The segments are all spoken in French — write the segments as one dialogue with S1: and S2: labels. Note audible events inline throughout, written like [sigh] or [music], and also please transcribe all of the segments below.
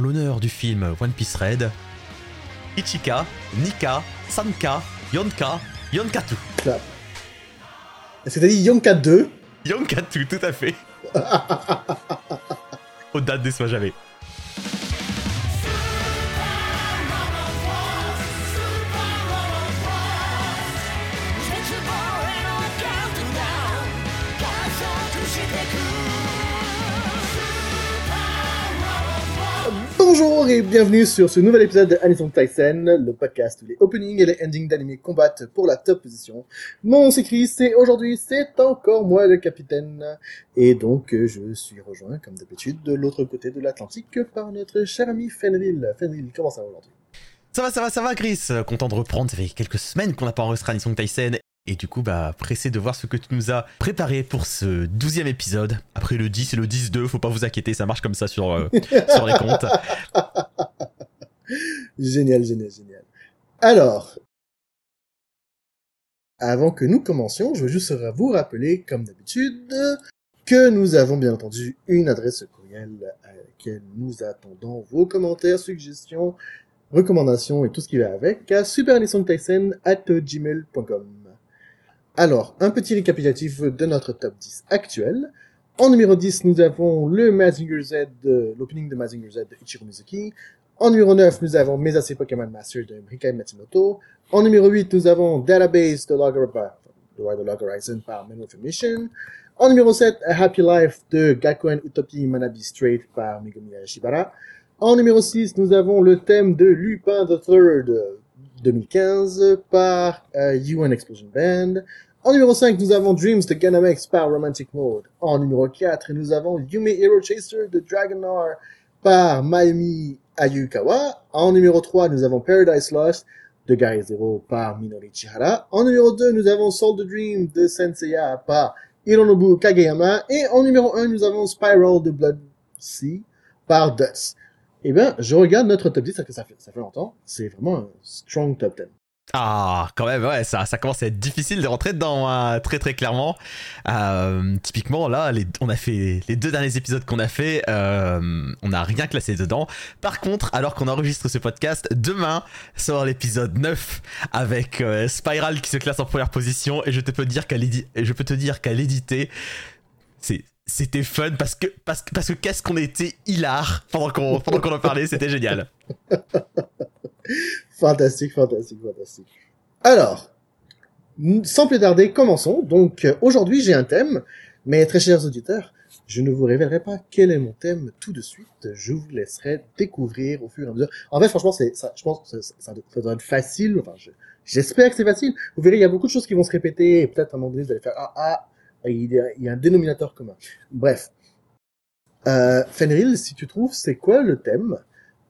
S1: en l'honneur du film One Piece Red, Ichika, Nika, Sanka, Yonka, Yonkatu.
S2: Dit Yonka 2
S1: Yonkatu, tout à fait. [laughs] Au date des soins jamais.
S2: Bonjour et bienvenue sur ce nouvel épisode de Tyson, le podcast où les openings et les endings d'anime combattent pour la top position. Mon nom c'est Chris et aujourd'hui c'est encore moi le capitaine. Et donc euh, je suis rejoint comme d'habitude de l'autre côté de l'Atlantique par notre cher ami Fenril. Fenril, comment ça va aujourd'hui?
S1: Ça va, ça va, ça va, Chris. Content de reprendre. Ça fait quelques semaines qu'on n'a pas enregistré Anisong Tyson. Et du coup, bah, pressé de voir ce que tu nous as préparé pour ce douzième épisode. Après le 10 et le 10-2, faut pas vous inquiéter, ça marche comme ça sur, euh, [laughs] sur les comptes.
S2: Génial, génial, génial. Alors, avant que nous commencions, je veux juste vous rappeler, comme d'habitude, que nous avons bien entendu une adresse courriel à laquelle nous attendons vos commentaires, suggestions, recommandations et tout ce qui va avec à supernisongtyson@gmail.com. Alors, un petit récapitulatif de notre top 10 actuel. En numéro 10, nous avons le Mazinger Z, l'opening de Mazinger Z de Ichiro Mizuki. En numéro 9, nous avons Mesase Pokémon Master de Rikai Matsumoto. En numéro 8, nous avons Database de Log, de Log Horizon par Men of Mission. En numéro 7, A Happy Life de Gakuen Utopie Manabi Straight par Megumi Shibara. En numéro 6, nous avons le thème de Lupin the Third 2015 par euh, UN Explosion Band. En numéro 5, nous avons Dreams de Ganamex par Romantic Mode. En numéro 4, nous avons Yume Hero Chaser de Dragonar par Mayumi Ayukawa. En numéro 3, nous avons Paradise Lost de Gary Zero par Minori Chihara. En numéro 2, nous avon Soul the Dream de Senseiya par Hironobu Kageyama. Et en numéro 1, nous avons Spiral de Blood Sea par Dust. Eh bien, je regarde notre top 10, parce que ça fait, ça fait longtemps. C'est vraiment un strong top 10.
S1: Ah, quand même, ouais, ça, commence à être difficile de rentrer dedans, hein, très très clairement. Euh, typiquement, là, les, on a fait les deux derniers épisodes qu'on a fait, euh, on n'a rien classé dedans. Par contre, alors qu'on enregistre ce podcast, demain sort l'épisode 9 avec euh, Spiral qui se classe en première position et je te peux dire qu'à je peux te dire qu'à l'éditer, c'est c'était fun parce que parce parce que qu'est-ce qu'on était hilar pendant qu'on pendant qu'on en parlait, c'était génial. [laughs]
S2: Fantastique, fantastique, fantastique. Alors, sans plus tarder, commençons. Donc, euh, aujourd'hui, j'ai un thème, mais très chers auditeurs, je ne vous révélerai pas quel est mon thème tout de suite. Je vous laisserai découvrir au fur et à mesure. En fait, franchement, c'est, je pense que ça, doit- être facile. Enfin, je- j'espère que c'est facile. Vous verrez, il y a beaucoup de choses qui vont se répéter peut-être à un moment donné, vous allez faire, ah, ah, il y a, il y a un dénominateur commun. Bref. Euh, Fenrir, si tu trouves, c'est quoi le thème?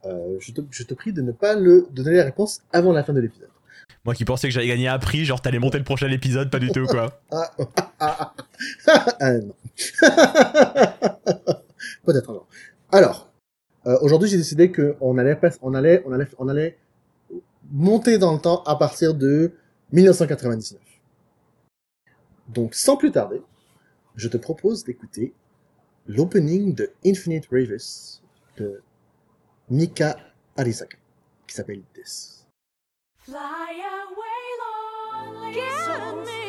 S2: Euh, je, te, je te prie de ne pas le donner la réponse avant la fin de l'épisode.
S1: Moi qui pensais que j'allais gagner un prix, genre t'allais monter le prochain épisode, pas du tout quoi. [laughs]
S2: Ah, ah, ah, [laughs] ah, non. [laughs] Peut-être jour. Alors, euh, aujourd'hui j'ai décidé que on allait, on allait, on allait, on allait monter dans le temps à partir de 1999. Donc, sans plus tarder, je te propose d'écouter l'opening de Infinite Ravus de Mika Arisaka, qui s'appelle This.
S3: Fly away, lonely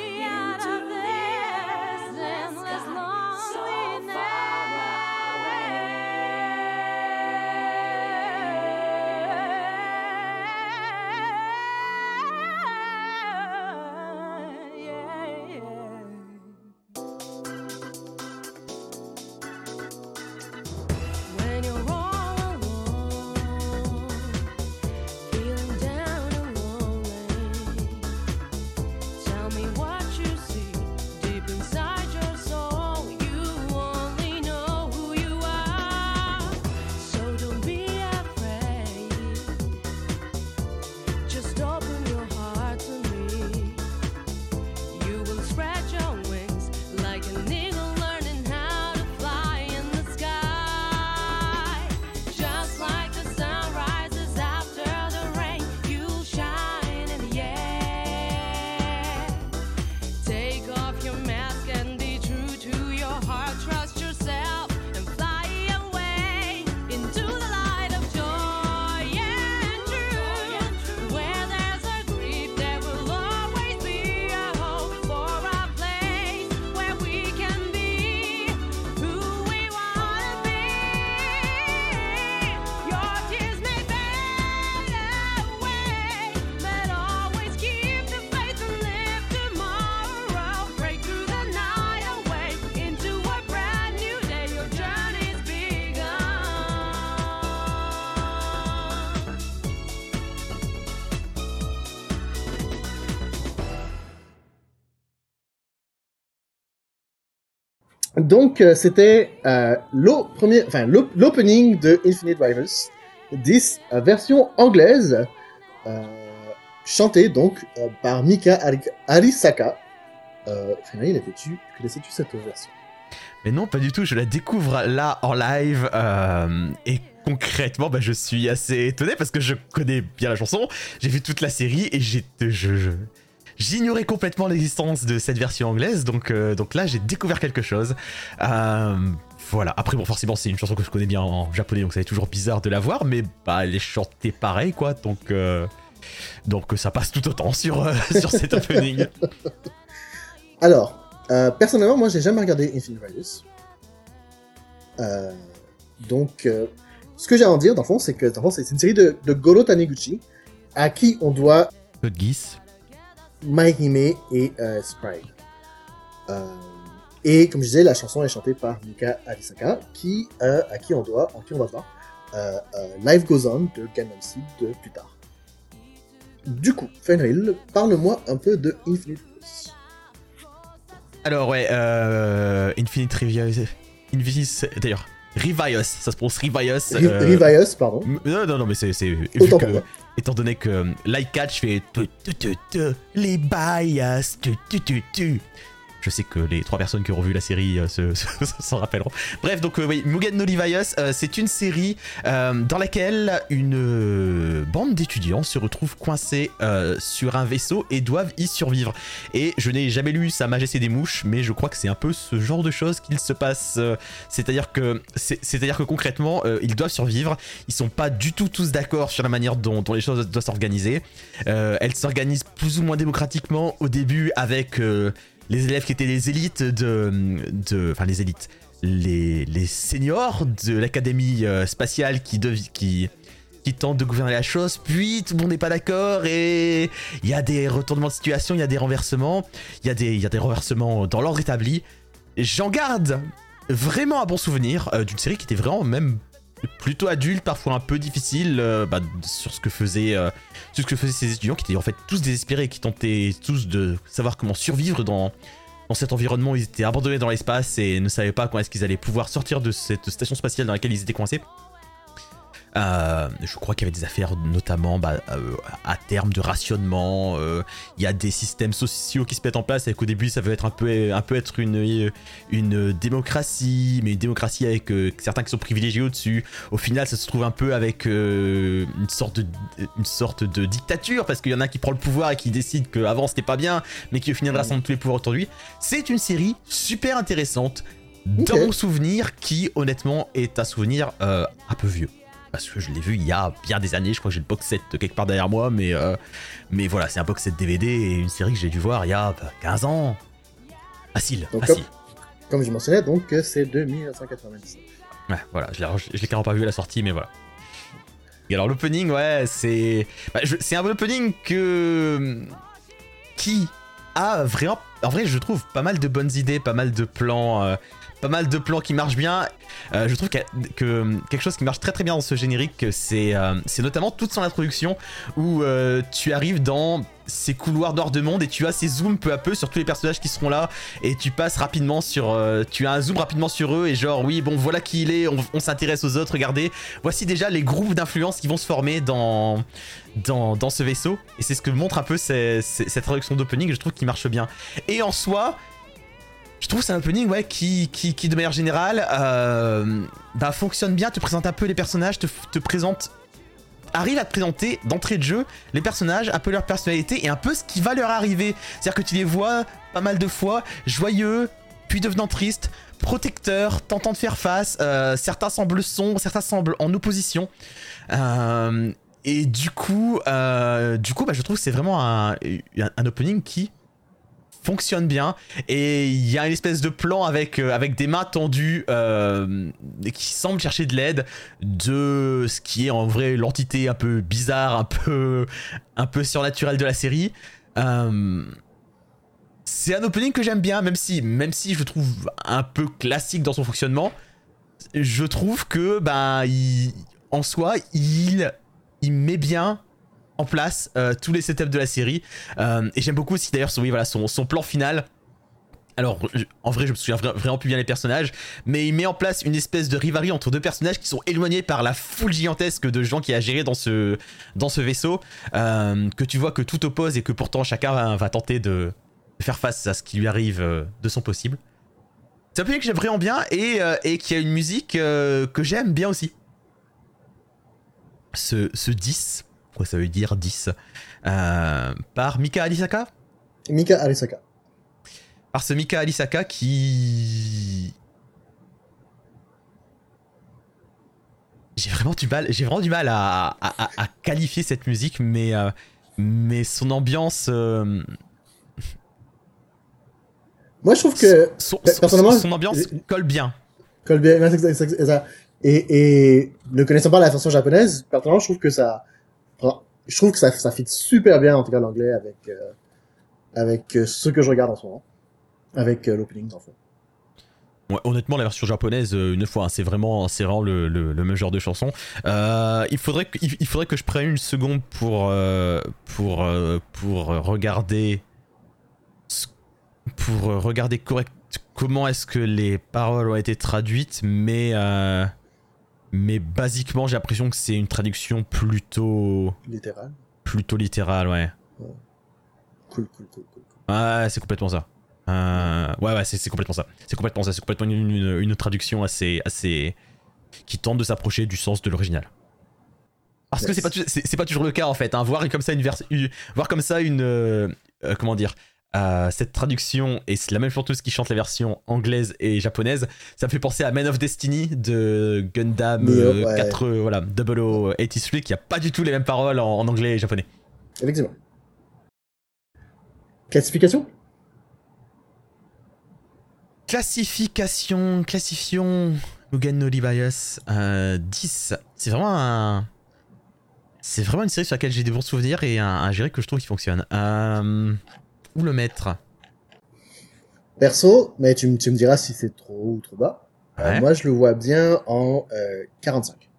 S2: Donc, euh, c'était euh, l'opening de Infinite Rivals 10, euh, version anglaise, chantée donc par Mika Ari- Arisaka. Euh, Frédéric, étais-tu- connaissais-tu cette version?
S1: Mais non, pas du tout. Je la découvre là en live. et concrètement, bah, je suis assez étonné parce que je connais bien la chanson. J'ai vu toute la série et j'ai, je- j'ignorais complètement l'existence de cette version anglaise. Donc, euh, donc là, j'ai découvert quelque chose. Euh, voilà. Après, bon, forcément, c'est une chanson que je connais bien en japonais, donc ça est toujours bizarre de la voir. Mais bah, elle est chantée pareil, quoi. Donc, euh, donc ça passe tout autant sur, euh, [laughs] sur cet opening. [laughs]
S2: Alors, euh, personnellement, moi, j'ai jamais regardé Infinite. Euh, donc, euh, ce que j'ai à en dire, dans le fond, c'est que dans le fond, c'est c'est une série de, de Goro Taniguchi à qui on doit
S1: Code Geass.
S2: Mahime et euh, Sprite. Euh, et comme je disais, la chanson est chantée par Mika Arisaka, qui, euh, à qui on doit, en qui on va voir Life Goes On de Gangnam de plus tard. Du coup, Fenrir, parle-moi un peu de Infinite Rivals.
S1: Alors ouais, Infinite Invis, d'ailleurs, Rivios, ça se prononce Rivios.
S2: Ri- Rivios, pardon.
S1: Non, non, non, mais c'est,
S2: Autant
S1: que,
S2: pour moi.
S1: Étant donné que euh, Like Catch fait les bias, tu, tu, tu. Je sais que les trois personnes qui ont revu la série euh, se, [laughs] se- s'en rappelleront. Bref, donc euh, oui, Mugen no euh, c'est une série dans laquelle une bande d'étudiants se retrouve coincée sur un vaisseau et doivent y survivre. Et je n'ai jamais lu Sa Majesté des Mouches, mais je crois que c'est un peu ce genre de choses qu'il se passe. c'est-à-dire que, c'est, c'est-à-dire que concrètement, ils doivent survivre. Ils sont pas du tout tous d'accord sur la manière dont, les choses doivent s'organiser. Elles s'organisent plus ou moins démocratiquement au début avec les élèves qui étaient les élites de, de, enfin les élites, les, les seniors de l'académie euh, spatiale qui, qui tentent de gouverner la chose, puis tout le monde n'est pas d'accord et il y a des retournements de situation, il y a des renversements, il y a des, il y a des renversements dans l'ordre établi. J'en garde vraiment un bon souvenir euh, d'une série qui était vraiment même plutôt adulte, parfois un peu difficile euh, bah, sur ce que faisaient euh, ce que faisaient ces étudiants qui étaient en fait tous désespérés, qui tentaient tous de savoir comment survivre dans dans cet environnement ils étaient abandonnés dans l'espace et ne savaient pas quand est-ce qu'ils allaient pouvoir sortir de cette station spatiale dans laquelle ils étaient coincés. Euh, je crois qu'il y avait des affaires notamment bah, euh, à terme de rationnement. euh, Il y a des systèmes sociaux qui se mettent en place et qu'au début ça veut être un peu, un peu être une, une démocratie, mais une démocratie avec certains qui sont privilégiés au-dessus. Au final, ça se trouve un peu avec une, sorte de, une sorte de dictature parce qu'il y en a qui prend le pouvoir et qui décide qu'avant c'était pas bien, mais qui au final rassemble tous les pouvoirs lui. C'est une série super intéressante. Dans
S2: Ok.
S1: mon souvenir, qui honnêtement est un souvenir un peu vieux parce que je l'ai vu il y a bien des années. Je crois que j'ai le box set quelque part derrière moi, mais, euh, mais voilà, c'est un box set DVD et une série que j'ai dû voir il y a bah, 15 ans. Facile,
S2: Donc,
S1: facile.
S2: Comme je mentionnais, donc, euh, c'est de 1999.
S1: Ouais, voilà, je l'ai, je l'ai carrément pas vu à la sortie, mais voilà. Et alors l'opening, ouais, c'est, bah, je- c'est un opening que qui a vraiment, en vrai, je trouve pas mal de bonnes idées, pas mal de plans, euh, pas mal de plans qui marchent bien. Euh, je trouve que, que quelque chose qui marche très très bien dans ce générique, c'est, euh, notamment toute son introduction où tu arrives dans ces couloirs d'or de monde et tu as ces zooms peu à peu sur tous les personnages qui seront là et tu passes rapidement sur euh, tu as un zoom rapidement sur eux et genre oui bon voilà qui il est on, s'intéresse aux autres regardez. Voici déjà les groupes d'influence qui vont se former dans dans, dans ce vaisseau et c'est ce que montre un peu cette introduction d'opening je trouve qui marche bien. Et en soi je trouve c'est un opening ouais, qui, qui, de manière générale euh, bah, fonctionne bien, te présente un peu les personnages, te présente arrive à te présenter d'entrée de jeu les personnages, un peu leur personnalité et un peu ce qui va leur arriver. C'est-à-dire que tu les vois pas mal de fois joyeux, puis devenant tristes, protecteurs, tentant de faire face. euh, certains semblent sombres, certains semblent en opposition. Euh, et du coup, euh, bah, je trouve que c'est vraiment un opening qui fonctionne bien. Et il y a une espèce de plan avec euh, avec des mains tendues euh, qui semble chercher de l'aide de ce qui est en vrai l'entité un peu bizarre un peu un peu surnaturelle de la série. Euh, c'est un opening que j'aime bien même si même si je trouve un peu classique dans son fonctionnement. Je trouve que ben en soi il il met bien en place euh, tous les setups de la série euh, et j'aime beaucoup aussi d'ailleurs son, plan final alors, en vrai, je me souviens vra- vraiment plus bien des personnages, mais il met en place une espèce de rivalry entre deux personnages qui sont éloignés par la foule gigantesque de gens qui a géré dans ce, dans ce vaisseau, euh, que tu vois que tout oppose et que pourtant chacun va, tenter de faire face à ce qui lui arrive de son possible. C'est un peu que j'aime vraiment bien et, et qui a une musique que j'aime bien aussi. Ce, ce 10, ça veut dire 10, euh, par Mika Arisaka
S2: Mika Arisaka.
S1: par ce Mika Arisaka qui. J'ai vraiment du mal, j'ai vraiment du mal à, à- à- à qualifier cette musique, mais, euh, mais son ambiance. euh,
S2: Moi, je trouve que
S1: son,
S2: pe-
S1: son-
S2: personnellement,
S1: son ambiance colle bien.
S2: C'est ça. Et, et ne connaissant pas la version japonaise, personnellement, je trouve que ça, je trouve que ça, ça fit super bien, en tout cas, l'anglais avec, euh, avec euh, ce que je regarde en ce moment. Avec euh, l'opening, le fond.
S1: Ouais, honnêtement, la version japonaise, une fois, hein, c'est vraiment, c'est vraiment le, le, même genre de chanson. Il, faudrait que, il, faudrait que je prenne une seconde pour, pour, pour regarder. Pour regarder correct comment est-ce que les paroles ont été traduites, mais. Mais basiquement, j'ai l'impression que c'est une traduction plutôt.
S2: Littéral.
S1: plutôt littérale, ouais.
S2: Cool, cool, cool, cool. cool.
S1: Ouais, c'est complètement ça. Euh, ouais, ouais, c'est complètement ça. C'est complètement ça. C'est complètement une, une- une traduction assez, assez. qui tente de s'approcher du sens de l'original. Parce que c'est pas, c'est pas toujours le cas en fait. hein. Voir comme ça une vers- une- voir comme ça une. euh, euh, comment dire euh, cette traduction et c'est la même chanteuse qui chante la version anglaise et japonaise, ça me fait penser à Man of Destiny de Gundam euh,
S2: ouais.
S1: 4, euh, voilà, 0083 qui a pas du tout les mêmes paroles en, en anglais et japonais.
S2: Effectivement. Classification?
S1: Classification, classification, Mugen no euh, 10. C'est vraiment un. C'est vraiment une série sur laquelle j'ai des bons souvenirs et un, un que je trouve qui fonctionne. Euh, où le mettre
S2: Perso, mais tu, me- tu me diras si c'est trop ou trop bas. Euh, moi, je le vois bien en euh, 45.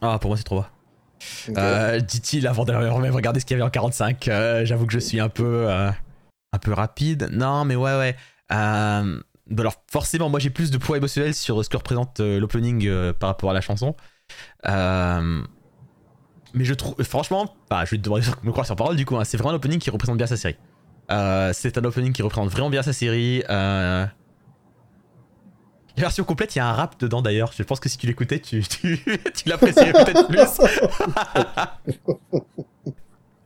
S1: Ah, pour moi, c'est trop bas. Euh, Dit-il avant d'avoir même regardé ce qu'il y avait en 45. Euh, J'avoue que je suis un peu. un peu rapide. Non, mais ouais, ouais. Bah alors, forcément, moi j'ai plus de poids émotionnel sur ce que représente l'opening par rapport à la chanson. Mais je trouve. Franchement, bah, je vais te demander de me croire sur parole du coup. hein, c'est vraiment un opening qui représente bien sa série. Euh, c'est un opening qui représente vraiment bien sa série. Euh, La version complète, il y a un rap dedans d'ailleurs. Je pense que si tu l'écoutais, tu, [laughs] l'apprécierais peut-être plus.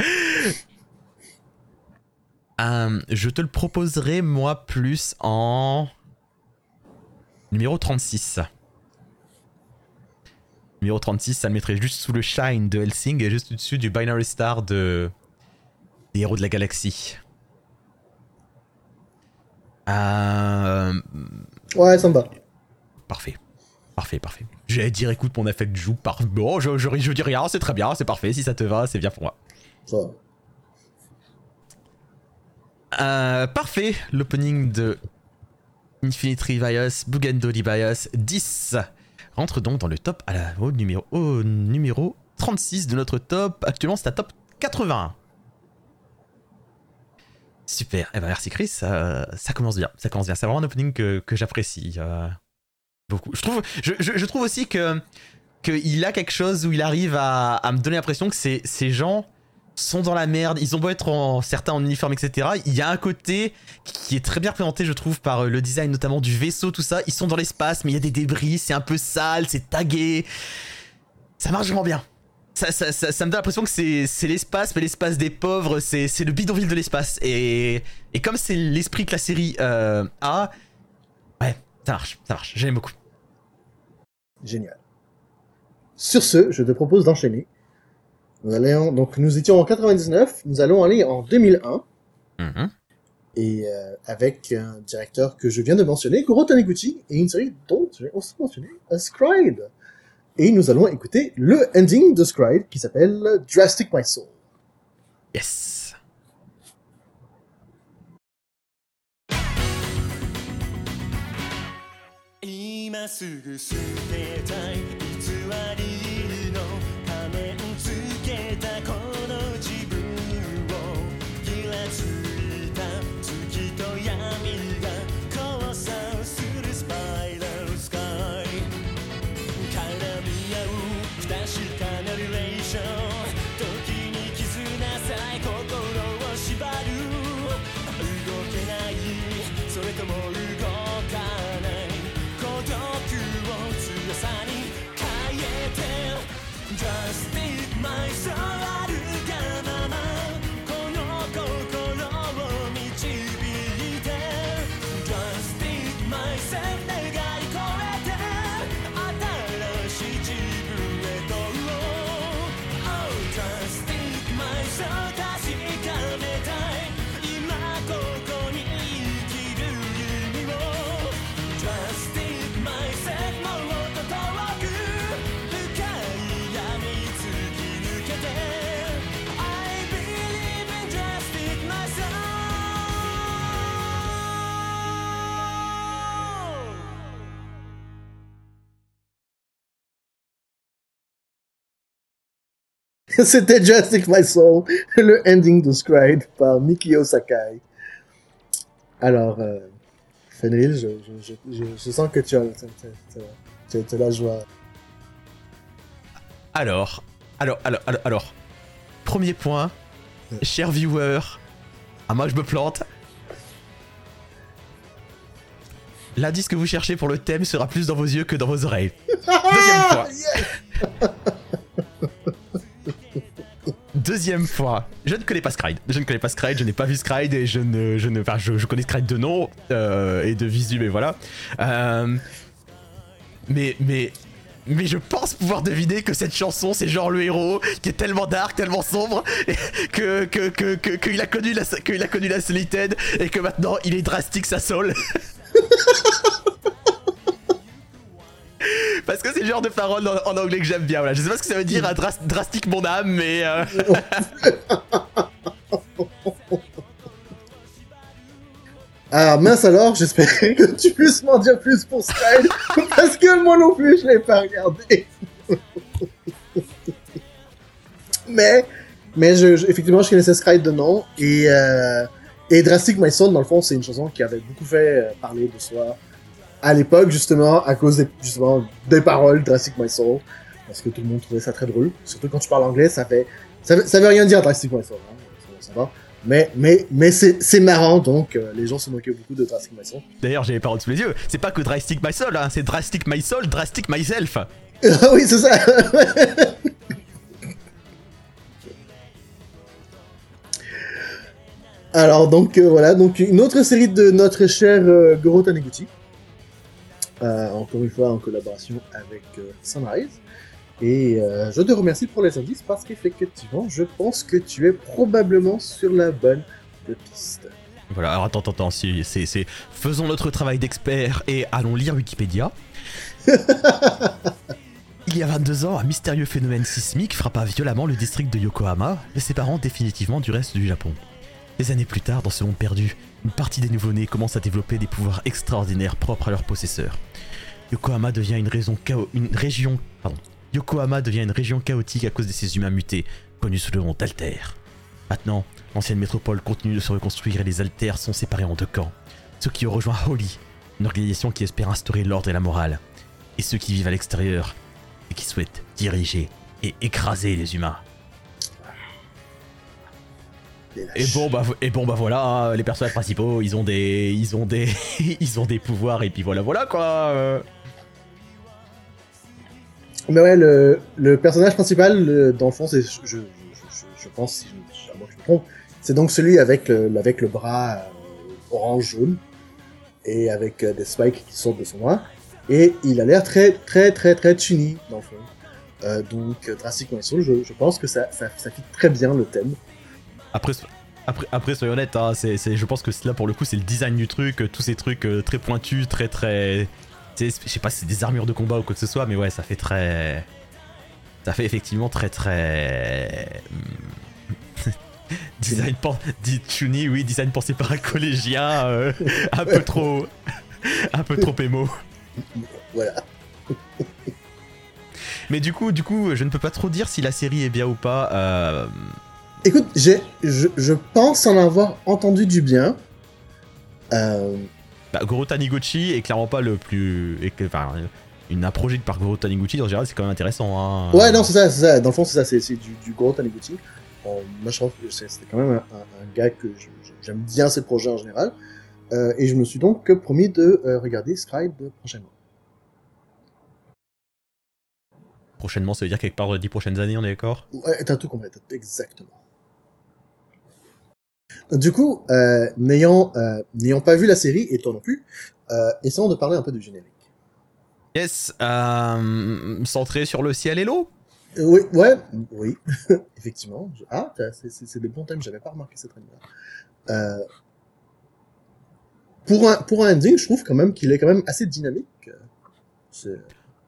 S1: [laughs] Euh, je te le proposerai, moi, plus en. Numéro 36. Numéro 36, ça le mettrait juste sous le Shine de Helsing et juste au-dessus du Binary Star de. Des héros de la galaxie. Euh,
S2: Ouais, ça me va.
S1: Parfait. Parfait, parfait. J'allais dire, écoute, mon affect joue. Par... Bon, je, je, je dis rien, c'est très bien, c'est parfait. Si ça te va, c'est bien pour moi.
S2: Ça va.
S1: Euh, parfait, l'opening de Infinite Bias, Bugendo Bias 10 rentre donc dans le top à la, au, numéro, au numéro 36 de notre top. Actuellement, c'est à top 80. Super, eh ben merci Chris, ça, commence bien, ça commence bien. C'est vraiment un opening que, que j'apprécie euh, beaucoup. Je trouve, je- je trouve aussi que qu'il a quelque chose où il arrive à, à me donner l'impression que ces, ces gens sont dans la merde. Ils ont beau être en, certains en uniforme, etc. Il y a un côté qui est très bien représenté, je trouve, par euh, le design notamment du vaisseau, tout ça. Ils sont dans l'espace, mais il y a des débris, c'est un peu sale, c'est tagué. Ça marche vraiment bien. Ça, ça, ça, ça me donne l'impression que c'est l'espace, mais l'espace des pauvres, c'est le bidonville de l'espace. Et, et comme c'est l'esprit que la série euh, a, ouais, ça marche, ça marche. J'aime beaucoup.
S2: Génial. Sur ce, je te propose d'enchaîner. Nous allons, donc, nous étions en 99, nous allons aller en 2001,
S1: Mhm.
S2: et euh, avec un directeur que je viens de mentionner, Kuro Taniguchi, et une série dont j'ai aussi mentionné, A Scribe Et nous allons écouter le ending de Scribe qui s'appelle Drastic My Soul.
S1: Yes.
S4: 今すぐ捨てたい い [laughs]
S2: C'était Drastic My Soul, le ending described par Mikio Sakai. Alors, euh, je, je, je, je, je sens que tu as, tu, tu, tu, tu as la joie.
S1: Alors, alors, alors, alors, alors. Premier point, cher viewer. Ah, moi je me plante. L'indice que vous cherchez pour le thème sera plus dans vos yeux que dans vos oreilles. [laughs] Deuxième fois. [laughs] Deuxième fois, je ne connais pas Scryde. Je ne connais pas Scryde, je n'ai pas vu Scryde et je ne, je ne, enfin, je, connais Scryde de nom euh, et de visu, mais voilà. Euh, mais, mais, mais je pense pouvoir deviner que cette chanson, c'est genre le héros qui est tellement dark, tellement sombre, que que que que- qu'il a connu la qu'il a connu la solitude et que maintenant il est drastique sa soul. [laughs] Parce que c'est le genre de parole en, anglais que j'aime bien. Je sais pas ce que ça veut dire, un dras- drastique mon âme, mais euh, [laughs]
S2: Alors mince alors, j'espérais que tu puisses m'en dire plus pour Sky, [laughs] parce que moi non plus je l'ai pas regardé. [laughs] mais, mais je, effectivement je connaissais Sky de nom, et, euh, et Drastic My Son dans le fond c'est une chanson qui avait beaucoup fait euh, parler de soi à l'époque justement à cause des, justement, des paroles Drastic My Soul, parce que tout le monde trouvait ça très drôle, surtout quand tu parles anglais ça fait, ça, veut- ça veut rien dire Drastic My Soul, hein, ça, ça va. Mais, mais, mais c'est c'est marrant, donc euh, les gens se moquaient beaucoup de Drastic My Soul.
S1: d'ailleurs j'ai les paroles sous les yeux. C'est pas que drastic my soul, hein, c'est drastic my soul, drastic myself.
S2: Ah [laughs] oui, c'est ça [laughs] Alors, donc, euh, voilà, donc une autre série de notre cher euh, Goro Taniguchi. Euh, encore une fois, en collaboration avec euh, Sunrise. Et euh, je te remercie pour les indices parce qu'effectivement, je pense que tu es probablement sur la bonne piste.
S1: Voilà, alors attends, attends, attends, si- c'est, c'est, faisons notre travail d'expert et allons lire Wikipédia. [laughs] Il y a 22 ans, un mystérieux phénomène sismique frappa violemment le district de Yokohama, les séparant définitivement du reste du Japon. Des années plus tard, dans ce monde perdu, une partie des nouveau-nés commence à développer des pouvoirs extraordinaires propres à leurs possesseurs. Yokohama devient une, région, Yokohama devient une région chaotique à cause de ces humains mutés, connus sous le nom d'Alter. Maintenant, l'ancienne métropole continue de se reconstruire et les altères sont séparés en deux camps. Ceux qui ont rejoint Holy, une organisation qui espère instaurer l'ordre et la morale, et ceux qui vivent à l'extérieur et qui souhaitent diriger et écraser les humains. Et bon bah et bon bah voilà, hein, les personnages principaux, ils ont des ils ont des [laughs] ils ont des pouvoirs et puis voilà voilà quoi.
S2: Mais ouais, le, le personnage principal, le- dans le fond, c'est, je, je, je, je- je pense, si je, je me trompe, c'est donc celui avec le, avec le bras euh, orange-jaune et avec euh, des spikes qui sortent de son bras. Et il a l'air très, très, très, très chuni, dans le fond. Euh, donc, Drastic Soul, je, je pense que ça, ça, ça fit très bien le thème.
S1: Après après après soyons honnêtes, hein, c'est c'est- je pense que là pour le coup c'est le design du truc, euh, tous ces trucs euh, très pointus, très très je sais pas si c'est des armures de combat ou quoi que ce soit, mais ouais ça fait très ça fait effectivement très très hmm, [laughs] design Chuni, oui design pensé par un collégien, euh, un peu trop un peu trop émo.
S2: Voilà.
S1: Mais du coup, du coup, je ne peux pas trop dire si la série est bien ou pas. euh,
S2: Écoute, j'ai, je, je pense en avoir entendu du bien. Euh,
S1: Bah, Goro Taniguchi est clairement pas le plus. Enfin, une un projet par Goro Taniguchi en général, c'est quand même intéressant. Hein.
S2: Ouais, non, c'est ça, c'est ça. Dans le fond, c'est ça, c'est c'est du, du gros Taniguchi. Bon, moi, je pense que c'est- c'était quand même un, un- un gars que je- j'aime bien ses projets en général. Euh, et je me suis donc promis de euh, regarder Scribe prochainement.
S1: prochainement, ça veut dire quelque part dans les 10 prochaines années, on est d'accord?
S2: Ouais, t'as tout compris, t'as- exactement. Du coup, euh, n'ayant euh, n'ayant pas vu la série, et toi non plus, euh, essayons de parler un peu du générique.
S1: Yes, euh, centré sur le ciel et l'eau?
S2: Euh, oui, ouais, oui, [laughs] effectivement. Je- Ah, c'est- des bons thèmes, j'avais pas remarqué cette. Euh, pour un pour un ending, je trouve quand même qu'il est quand même assez dynamique. Euh, c'est-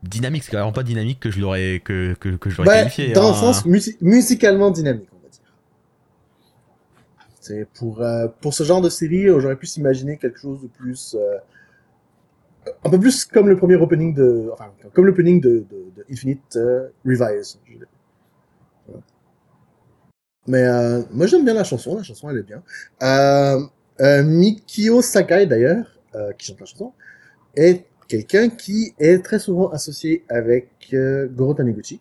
S1: Dynamique, c'est carrément pas dynamique que je l'aurais que, que, que je l'aurais
S2: Ouais,
S1: qualifié.
S2: dans
S1: hein.
S2: le sens musi- musicalement dynamique, pour euh, pour ce genre de série, euh, j'aurais pu s'imaginer quelque chose de plus euh, un peu plus comme le premier opening de enfin comme l'opening de, de, Infinite euh, Revise. Mais moi j'aime bien la chanson, la chanson elle est bien. Mikio Sakai d'ailleurs, qui chante la chanson, est quelqu'un qui est très souvent associé avec Goro Taniguchi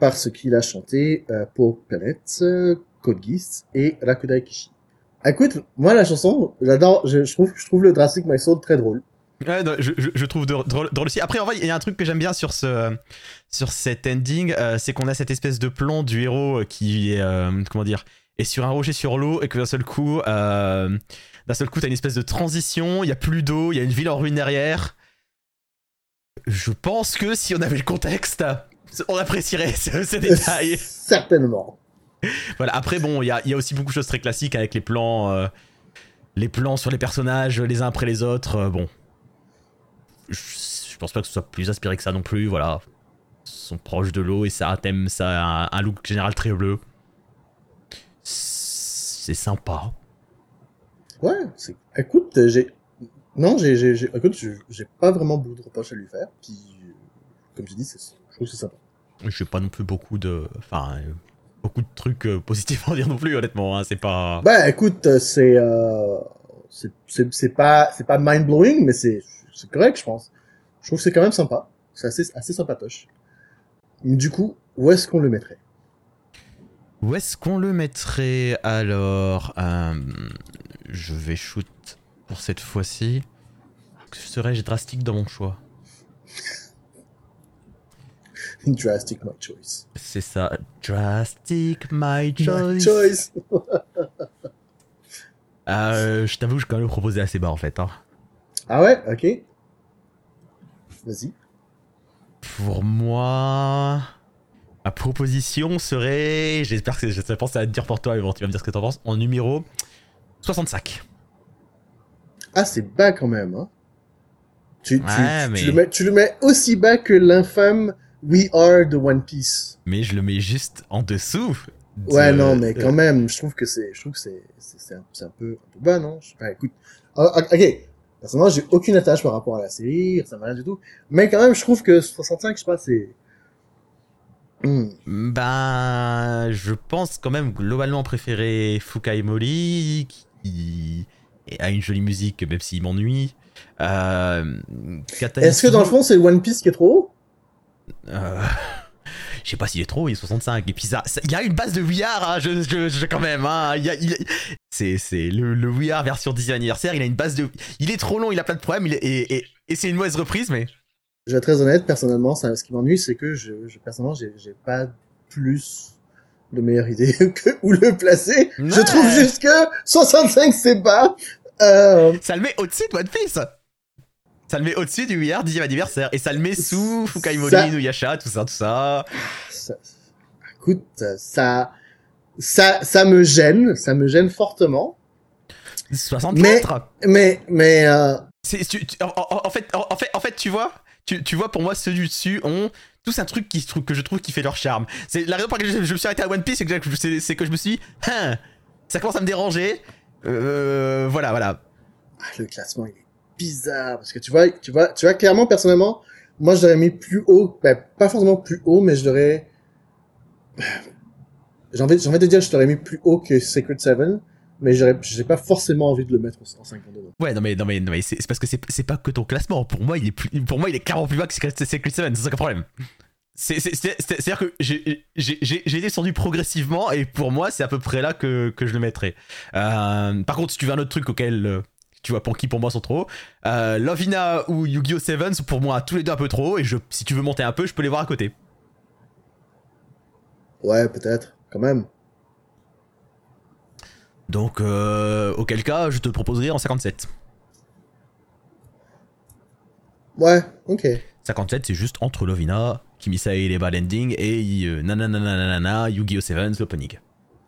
S2: parce qu'il a chanté pour Planet, Code Geass et Rakudai Kishi. Écoute, moi la chanson, j'adore, je, je trouve, je trouve le Drastic My Soul très drôle.
S1: Ouais, non, je, trouve drôle, aussi. Après, en vrai, il y a un truc que j'aime bien sur ce sur cet ending, euh, c'est qu'on a cette espèce de plan du héros euh, qui est euh, comment dire est sur un rocher sur l'eau et que d'un seul coup, euh, d'un seul coup, t'as une espèce de transition. Il y a plus d'eau, il y a une ville en ruine derrière. Je pense que si on avait le contexte, on apprécierait ce, ce détail. [laughs]
S2: Certainement.
S1: Voilà. Après, bon, il y y a aussi beaucoup de choses très classiques avec les plans, euh, les plans sur les personnages les uns après les autres. euh, bon, je, je pense pas que ce soit plus inspiré que ça non plus. Voilà, Ils sont proches de l'eau et ça a thème, ça a un, un look général très bleu. C'est sympa.
S2: Ouais, c'est, écoute, j'ai, non, j'ai, j'ai, j'ai- écoute, j'ai j'ai pas vraiment beaucoup de reproches à lui faire, puis, euh, comme tu dis, c'est, je trouve que c'est sympa.
S1: Je pas non plus beaucoup de, enfin, beaucoup de trucs euh, positifs à en dire non plus. Honnêtement, hein, c'est pas.
S2: Bah, écoute, euh, c'est, euh, c'est, pas, c'est pas mind blowing, mais c'est, c'est correct, je pense. Je trouve que c'est quand même sympa. C'est assez, assez sympatoche. Du coup, où est-ce qu'on le mettrait?
S1: Où est-ce qu'on le mettrait? Alors Euh, Je vais shoot pour cette fois-ci. Serais-je drastique dans mon choix? [laughs]
S2: Drastic my choice.
S1: C'est ça. Drastic my
S2: My
S1: choice.
S2: choice. [laughs]
S1: Euh, je t'avoue, je vais quand même proposer assez bas en fait. hein.
S2: Ah ouais, ok. Vas-y.
S1: Pour moi, ma proposition serait. J'espère que ça va te dire pour toi, mais bon, tu vas me dire ce que t'en penses. En numéro 65.
S2: Ah, c'est bas quand même, hein. Tu, tu,
S1: Ouais,
S2: tu-
S1: mais-
S2: tu le mets, tu le mets aussi bas que l'infâme We Are de One Piece.
S1: Mais je le mets juste en dessous. de-
S2: Ouais, non, mais quand même, je trouve que c'est, je trouve que c'est, c'est, un, c'est un peu, un peu bas, non? Je sais pas, écoute. Ah, ah, ok. Personnellement, j'ai aucune attache par rapport à la série, ça m'a rien du tout. Mais quand même, je trouve que 65, je sais pas, c'est, Hmm.
S1: Ben, je pense quand même globalement préférer Fukai Mori, qui a une jolie musique, même s'il m'ennuie. Euh,
S2: Est-ce que dans le fond, c'est One Piece qui est trop haut?
S1: Euh, [laughs] Je sais pas s'il est trop, il est 65. Et puis ça, il y a une base de Are, hein, je, je, je- quand même. Hein, il y a- il- c'est, c'est le, le version 10 anniversaire. Il a une base de. Il est trop long, il a plein de problèmes. Il est- et et, et c'est une mauvaise reprise, mais.
S2: Je vais être très honnête, personnellement, ça, ce qui m'ennuie, c'est que je, je personnellement, j'ai, j'ai pas plus de meilleure idée [laughs] que où le placer. Je trouve juste que 65, c'est bas. Euh,
S1: Ça le met au-dessus de One Piece. Ça le met au-dessus du Are 10 anniversaire. Et ça le met sous Fukai Mori,
S2: Ça-
S1: Inuyasha, tout ça, tout ça.
S2: ça, écoute, ça, ça, ça me gêne, ça me gêne fortement.
S1: 64
S2: Mais, mais, euh,
S1: tu- tu- en, fait, en, fait, en fait, tu vois, tu, tu vois, pour moi, ceux du dessus ont tous un truc qui, que je trouve qui fait leur charme. C'est la raison pour laquelle je, je me suis arrêté à One Piece, c'est que, je- c'est c'est que je me suis dit, Hein, ça commence à me déranger. Euh, voilà, voilà.
S2: ah, le classement, il est bizarre. Parce que tu vois, tu vois, tu vois, clairement, personnellement, moi, je l'aurais mis plus haut, ben, pas forcément plus haut, mais je l'aurais, [sighs] j'ai envie, j'ai envie de dire, je l'aurais mis plus haut que Sacred Seven, mais j'ai pas forcément envie de le mettre en 52.
S1: Ouais, non mais, non mais, non mais c'est parce que c'est pas que ton classement. Pour moi, il est plus, pour moi, il est clairement plus bas que Secret Secret Seven. C'est ça le problème. C'est- c'est- c'est- C'est- C'est-à-dire que j'ai descendu progressivement et pour moi, c'est à peu près là que, que je le mettrais. Euh, par contre, si tu veux un autre truc auquel euh, tu vois pour qui pour moi sont trop hauts, euh, Lovina ou Yu-Gi-Oh! Sevens pour moi tous les deux un peu trop haut et je, si tu veux monter un peu, je peux les voir à côté.
S2: Ouais, peut-être, quand même.
S1: Donc, euh, auquel cas, je te proposerai en 57.
S2: Ouais, ok.
S1: 57, c'est juste entre Lovina, Kimisa et les Bad Ending et euh, nananana, Yu-Gi-Oh! Sevens, l'opening.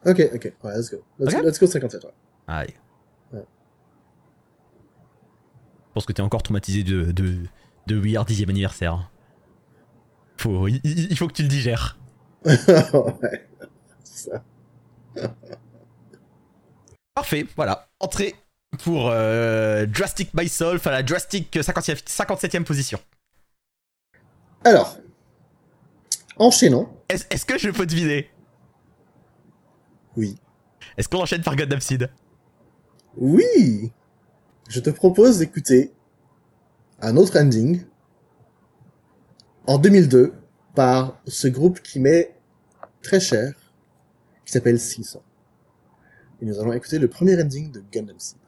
S2: Ok, ok. Ouais, let's go. Let's go 57, ouais.
S1: Aïe.
S2: Ouais.
S1: Je pense que t'es encore traumatisé de, de, de We Are 10 anniversaire. Faut, il, faut que tu le digères.
S2: ouais. C'est ça.
S1: Parfait, voilà. Entrée pour euh, Drastic by Soul, enfin la Drastic 50e 57e position.
S2: Alors, enchaînons.
S1: Est-ce est-ce que je peux deviner?
S2: Oui.
S1: Est-ce qu'on enchaîne par Gundam Seed?
S2: Oui Je te propose d'écouter un autre ending en 2002 par ce groupe qui m'est très cher, qui s'appelle Seesaw. Et nous allons écouter le premier ending de Gundam Seed.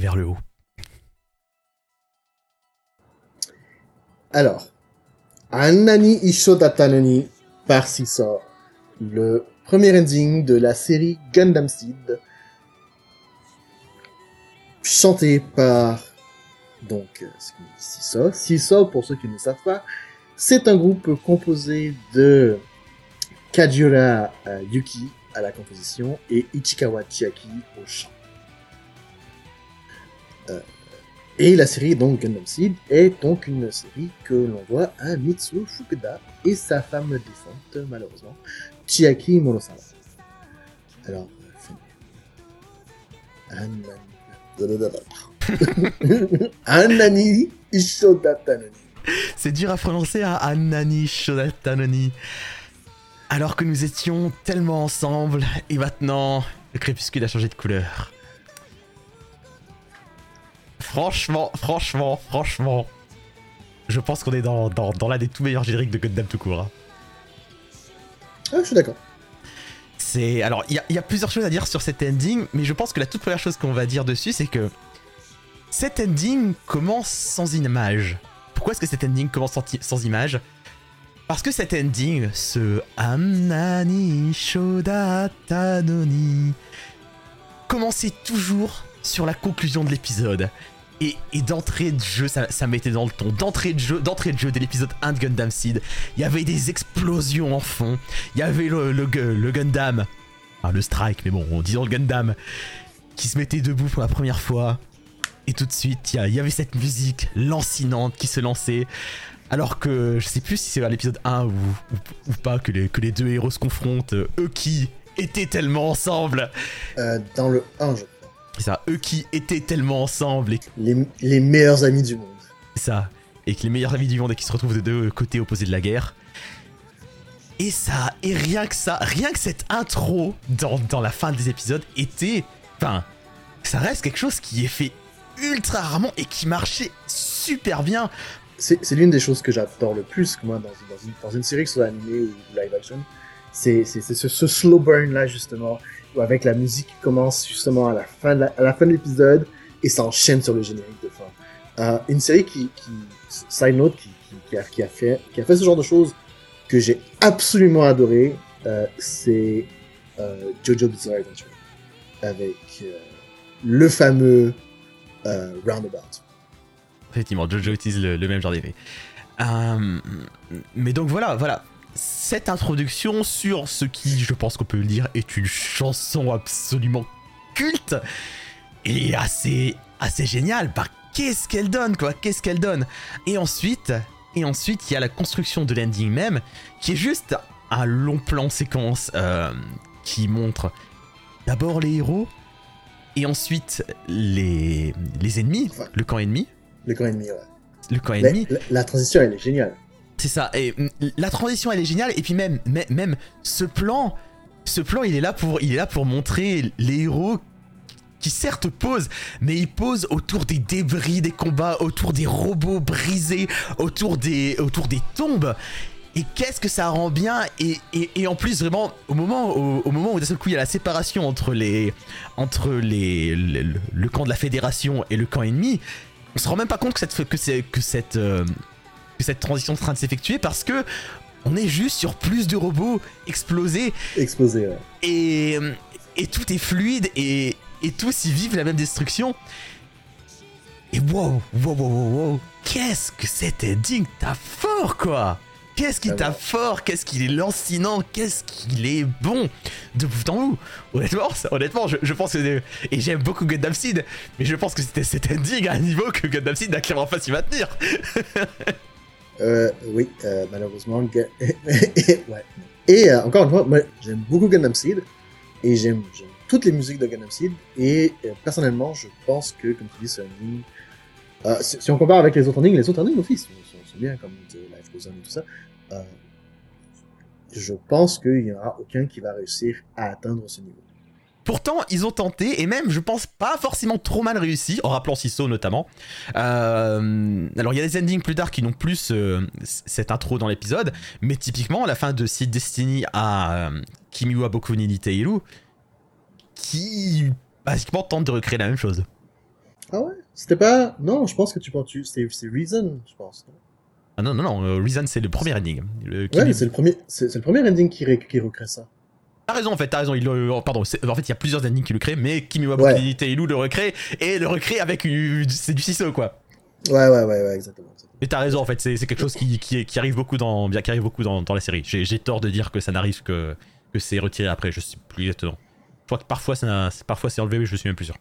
S1: Vers le haut.
S2: Alors, Annani Isho Datanoni par Seesaw, le premier ending de la série Gundam Seed, chanté par donc euh, Seesaw. Seesaw, pour ceux qui ne savent pas, c'est un groupe composé de Kajura euh, Yuki à la composition et Ichikawa Chiaki au chant. Euh, et la série donc Gundam Seed est donc une série que l'on voit à Mitsuo Fukuda et sa femme défunte malheureusement, Chiaki Monosawa. Alors, euh. Annani [laughs] Ishodatanoni.
S1: C'est dur à prononcer à Anani Shodatanoni. Alors que nous étions tellement ensemble, et maintenant, le crépuscule a changé de couleur. Franchement, franchement, franchement, je pense qu'on est dans, dans, dans l'un des tout meilleurs génériques de Gundam tout court. hein.
S2: Ah, je suis d'accord.
S1: C'est alors il y, a- il y a plusieurs choses à dire sur cet ending, mais je pense que la toute première chose qu'on va dire dessus, c'est que cet ending commence sans image. Pourquoi est-ce que cet ending commence sans, sans image? Parce que cet ending, ce Amnani Shoda Tanoni, commençait toujours sur la conclusion de l'épisode. Et, d'entrée de jeu, ça, ça mettait dans le ton. D'entrée de jeu, d'entrée de jeu de l'épisode 1 de Gundam Seed, il y avait des explosions en fond. Il y avait le, le, gu- le Gundam, enfin le Strike, mais bon, disons le Gundam, qui se mettait debout pour la première fois. Et tout de suite, il y, avait cette musique lancinante qui se lançait. Alors que je sais plus si c'est à l'épisode 1 ou, pas que les, deux héros se confrontent. euh, Eux qui étaient tellement ensemble.
S2: Euh, dans le 1, je crois.
S1: C'est ça, eux qui étaient tellement ensemble et
S2: Les, les meilleurs amis du monde.
S1: Ça. Et que les meilleurs amis du monde et qui se retrouvent de deux côtés opposés de la guerre. Et ça, et rien que ça, rien que cette intro dans, dans la fin des épisodes était. Enfin, ça reste quelque chose qui est fait ultra rarement et qui marchait super bien.
S2: c'est l'une des choses que j'adore le plus moi dans, dans, une, dans une série que ce soit animée ou live action c'est ce, ce slow burn là justement avec la musique qui commence justement à la fin de l'épisode et ça enchaîne sur le générique de fin. Euh, une série qui, qui side note, qui, a, fait, ce genre de choses que j'ai absolument adoré, euh, c'est euh, Jojo Bizarre Adventure avec euh, le fameux Roundabout.
S1: Effectivement, Jojo utilise le, le même genre d'effet. Mais donc voilà, voilà. Cette introduction sur ce qui, je pense qu'on peut le dire, est une chanson absolument culte et assez, assez géniale. Bah, qu'est-ce qu'elle donne, quoi? Qu'est-ce qu'elle donne? Et ensuite, et ensuite, il y a la construction de l'ending même, qui est juste un long plan séquence euh, qui montre d'abord les héros et ensuite les, les ennemis, le camp ennemi.
S2: Le camp ennemi, ouais.
S1: Le camp
S2: La,
S1: ennemi.
S2: la- la transition, elle est géniale.
S1: C'est ça. Et mm, la transition, elle est géniale. Et puis même, même, ce plan, ce plan, il est là pour, il est là pour montrer les héros qui certes posent, mais ils posent autour des débris des combats, autour des robots brisés, autour des, autour des tombes. Et qu'est-ce que ça rend bien et, et, en plus vraiment au moment au, moment où d'un seul coup il y a la séparation entre les entre les le, camp de la fédération et le camp ennemi, on se rend même pas compte que cette que que cette euh, que cette transition est en train de s'effectuer parce que on est juste sur plus de robots explosés
S2: Explosé, ouais.
S1: et, et tout est fluide et, et tous y vivent la même destruction. Et wow, wow, wow, wow, wow, qu'est-ce que cet ending t'a fort quoi Qu'est-ce qui
S2: Ah
S1: t'a
S2: ouais.
S1: fort Qu'est-ce qu'il est lancinant Qu'est-ce qu'il est bon de bout en bout Honnêtement, ça- honnêtement, je, je pense que et j'aime beaucoup Gundam Seed, mais je pense que c'était cet ending à un niveau que Gundam Seed n'a clairement pas su maintenir. [laughs]
S2: Euh, oui, euh, malheureusement. [laughs] Ouais. Et euh, encore une fois, moi, j'aime beaucoup Gundam Seed et j'aime toutes les musiques de Gundam Seed. Et euh, personnellement, je pense que, comme tu dis, c'est un ending. Euh, si, si on compare avec les autres endings, les autres endings aussi sont, sont, sont bien, comme Life Goes On et tout ça. Euh, je pense qu'il n'y aura aucun qui va réussir à atteindre ce niveau.
S1: Pourtant, ils ont tenté, et même, je pense, pas forcément trop mal réussi, en rappelant Sisso notamment. Euh, alors, il y a des endings plus tard qui n'ont plus euh, cette intro dans l'épisode, mais typiquement, la fin de Seed Destiny à euh, Kimi wa Boku ni Niteiru, qui basiquement tente de recréer la même chose.
S2: Ah ouais? C'était pas. Non, je pense que tu penses. tu- C'est Reason, je pense.
S1: Ah non, non, non, euh, Reason, c'est le premier ending. Le
S2: Ouais,
S1: Kimi-
S2: mais c'est le premier, c'est le premier ending qui, ré- qui recrée ça.
S1: T'as raison, en fait, t'as raison. Il oh, pardon, en fait, il y a plusieurs endings qui le créent, mais Kimi wa Boku
S2: Ouais.
S1: Niteiru le recrée, et le recrée avec. C'est du Sisso, quoi.
S2: Ouais, ouais, ouais, ouais, exactement.
S1: Mais t'as raison, en fait, c'est c'est quelque chose qui, qui, qui arrive beaucoup dans, qui arrive beaucoup dans, dans la série. J'ai j'ai tort de dire que ça n'arrive que, que c'est retiré après, je suis plus exactement. Je crois que parfois ça- parfois c'est enlevé, mais je suis même plus sûr.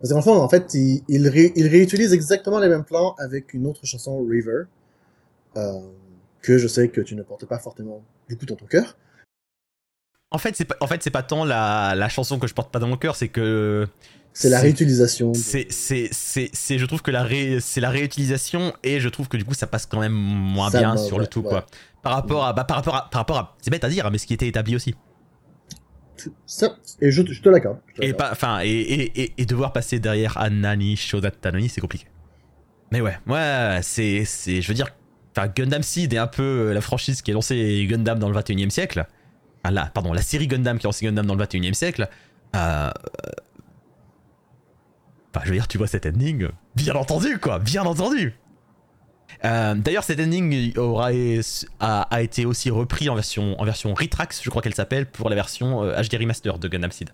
S2: Parce qu'en fait, en fait, il, il, ré- il réutilise exactement les mêmes plans avec une autre chanson, River, euh, que je sais que tu ne portes pas fortement beaucoup dans ton cœur.
S1: En fait, c'est pas, en fait, c'est pas tant la, la chanson que je porte pas dans mon cœur, c'est que
S2: C'est la réutilisation.
S1: c'est, c'est, je trouve que la ré- c'est la réutilisation et je trouve que du coup ça passe quand même moins
S2: Ça,
S1: bien sur
S2: ouais,
S1: le tout
S2: ouais.
S1: quoi. Par rapport à, bah, par rapport à, par rapport à, c'est bête à dire, mais ce qui était établi aussi.
S2: Ça, et je, je te l'accorde.
S1: Et pas, enfin, et, et, et, et devoir passer derrière Anani Shoda Tanoni, c'est compliqué. Mais ouais, ouais, c'est, c'est, je veux dire, enfin, Gundam Seed est un peu la franchise qui a lancé Gundam dans le 21 e siècle. Ah là, pardon, la série Gundam qui a lancé Gundam dans le 21 e siècle. Euh, Enfin, je veux dire, tu vois cet ending, bien entendu, quoi, bien entendu. Euh, D'ailleurs, cet ending aura, a, a été aussi repris en version, en version Retrax, je crois qu'elle s'appelle, pour la version euh, HD Remaster de Gundam Seed.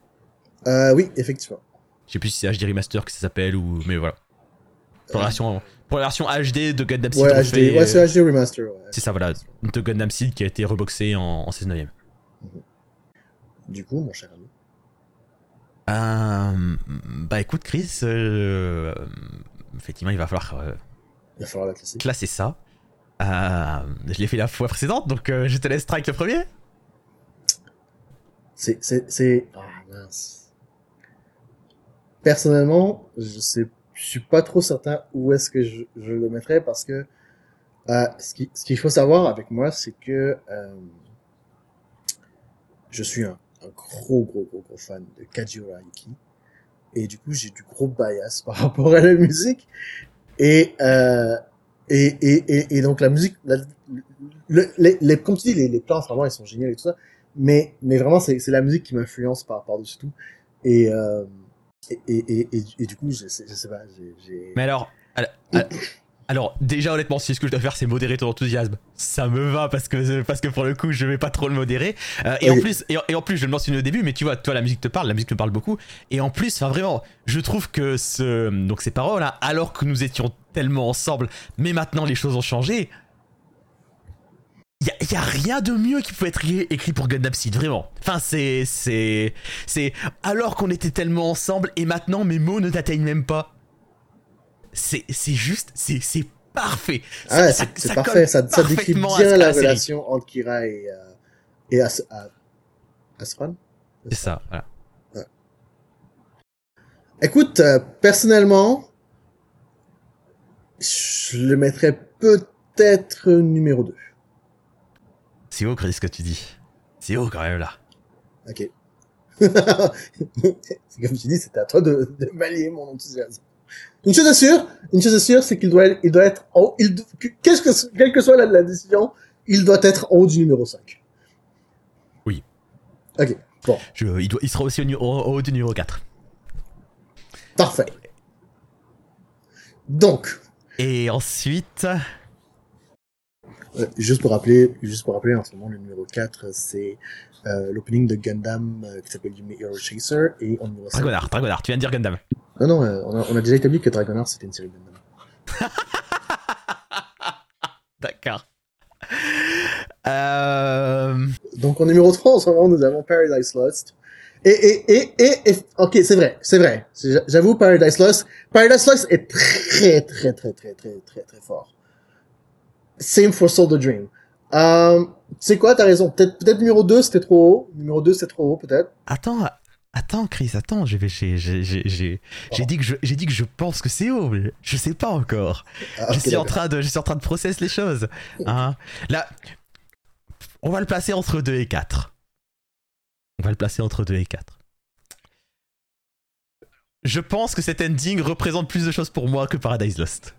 S2: Euh, oui, effectivement.
S1: Je sais plus si c'est HD Remaster que ça s'appelle ou. Mais voilà. Pour la version, pour la version HD de Gundam Seed.
S2: Ouais, HD, ouais, c'est
S1: euh,
S2: HD Remaster. Ouais.
S1: c'est ça, voilà. De Gundam Seed qui a été reboxé en, en 16
S2: Du coup, mon cher ami.
S1: Euh, bah écoute, Chris, euh, effectivement, il va falloir euh,
S2: Il va falloir la classer.
S1: classer ça. Je l'ai fait la fois précédente, donc je te laisse strike le premier.
S2: C'est, ah, mince. Personnellement, je sais, je suis pas trop certain où est-ce que je, je le mettrais parce que, ce qui, ce qu'il faut savoir avec moi, c'est que, je suis un, un gros, gros, gros, gros fan de Kajiura Iki. Et du coup, j'ai du gros bias [laughs] par rapport à la musique. Et, euh, et, et, et, donc la musique, la- le, les, les, comme tu dis, les, les plans, vraiment, ils sont géniaux et tout ça mais mais vraiment c'est la musique qui m'influence par par dessus tout et euh, et, et, et, du coup, je sais, je sais pas, j'ai...
S1: Mais alors, alors, alors, déjà honnêtement, si ce que je dois faire c'est modérer ton enthousiasme, ça me va parce que parce que pour le coup je vais pas trop le modérer. Euh, et
S2: Oui.
S1: en plus, et, en- et en plus je le mentionne au début, mais tu vois, toi la musique te parle, la musique me parle beaucoup. Et en plus, enfin vraiment, je trouve que ce donc ces paroles, hein, alors que nous étions tellement ensemble, mais maintenant les choses ont changé. Il y, a- y a rien de mieux qui pouvait être écrit- écrit pour Gundam Seed, vraiment. Enfin, c'est c'est c'est alors qu'on était tellement ensemble et maintenant mes mots ne t'atteignent même pas. C'est juste, c'est parfait.
S2: Ah ouais,
S1: Ça-
S2: c'est
S1: ça
S2: parfait, ça, ça décrit bien la
S1: série.
S2: relation entre Kira et, euh, et As à- Asran.
S1: C'est ça, voilà.
S2: Écoute, euh, personnellement, je le mettrais peut-être numéro 2.
S1: C'est haut, Chris, ce que tu dis. C'est haut quand même là.
S2: Ok. [laughs] c'est comme tu dis, c'était à toi de, de manier mon enthousiasme. Une chose est sûre, une chose est sûre, c'est qu'il doit, il doit être en haut, il, que- qu'est-ce que, quelle que soit la, la décision, il doit être en haut du numéro 5.
S1: Oui.
S2: Ok. Bon.
S1: Je- il, doit- il sera aussi au, haut du numéro 4.
S2: Parfait. Donc,
S1: Et ensuite.
S2: euh, juste pour rappeler, juste pour rappeler, en ce moment, le numéro 4, c'est euh, l'opening de Gundam euh, qui s'appelle Hero Chaser et en numéro 5.
S1: Dragonard, Dragonard, tu viens de dire Gundam.
S2: Non, non, euh, on, a, on a déjà établi que Dragonheart c'était une série de. [laughs]
S1: D'accord. Euh...
S2: Donc en numéro 3, en ce moment, nous avons Paradise Lost. Et, et, et, et, et- ok, c'est vrai, c'est vrai. C'est- J'avoue, Paradise Lost, Paradise Lost est très, très, très, très, très, très, très fort. Same for Soul the Dream. Euh, tu sais quoi, t'as raison? Peut-être, peut-être numéro 2, c'était trop haut. Numéro 2, c'était trop haut, peut-être.
S1: Attends, attends, Chris, attends, j'ai j'ai dit que je j'ai dit que je pense que c'est haut, mais je sais pas encore.
S2: Ah,
S1: je suis en train de je suis en train de process les choses. Hein. Là, on va le placer entre 2 et 4. On va le placer entre 2 et 4. Je pense que cet ending représente plus de choses pour moi que Paradise Lost.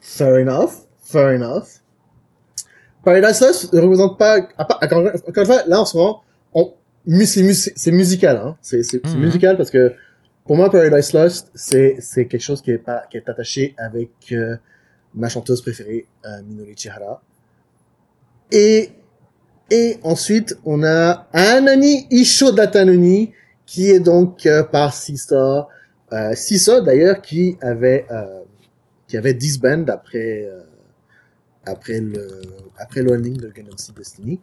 S2: Fair enough, fair enough. Paradise Lost ne représente pas, encore, une fois, là en ce moment, on, c'est, mus- c'est musical, hein. C'est,
S1: Mhm.
S2: musical parce que pour moi, Paradise Lost, c'est, c'est quelque chose qui est pas, qui est attaché avec euh, ma chanteuse préférée, euh, Minori Chihara. Et, et ensuite, on a Anani Isho Datanoni, qui est donc euh, par Sisa, euh, Sisa d'ailleurs, qui avait, euh, qui avait disband après euh, après le après le ending de Gundam Destiny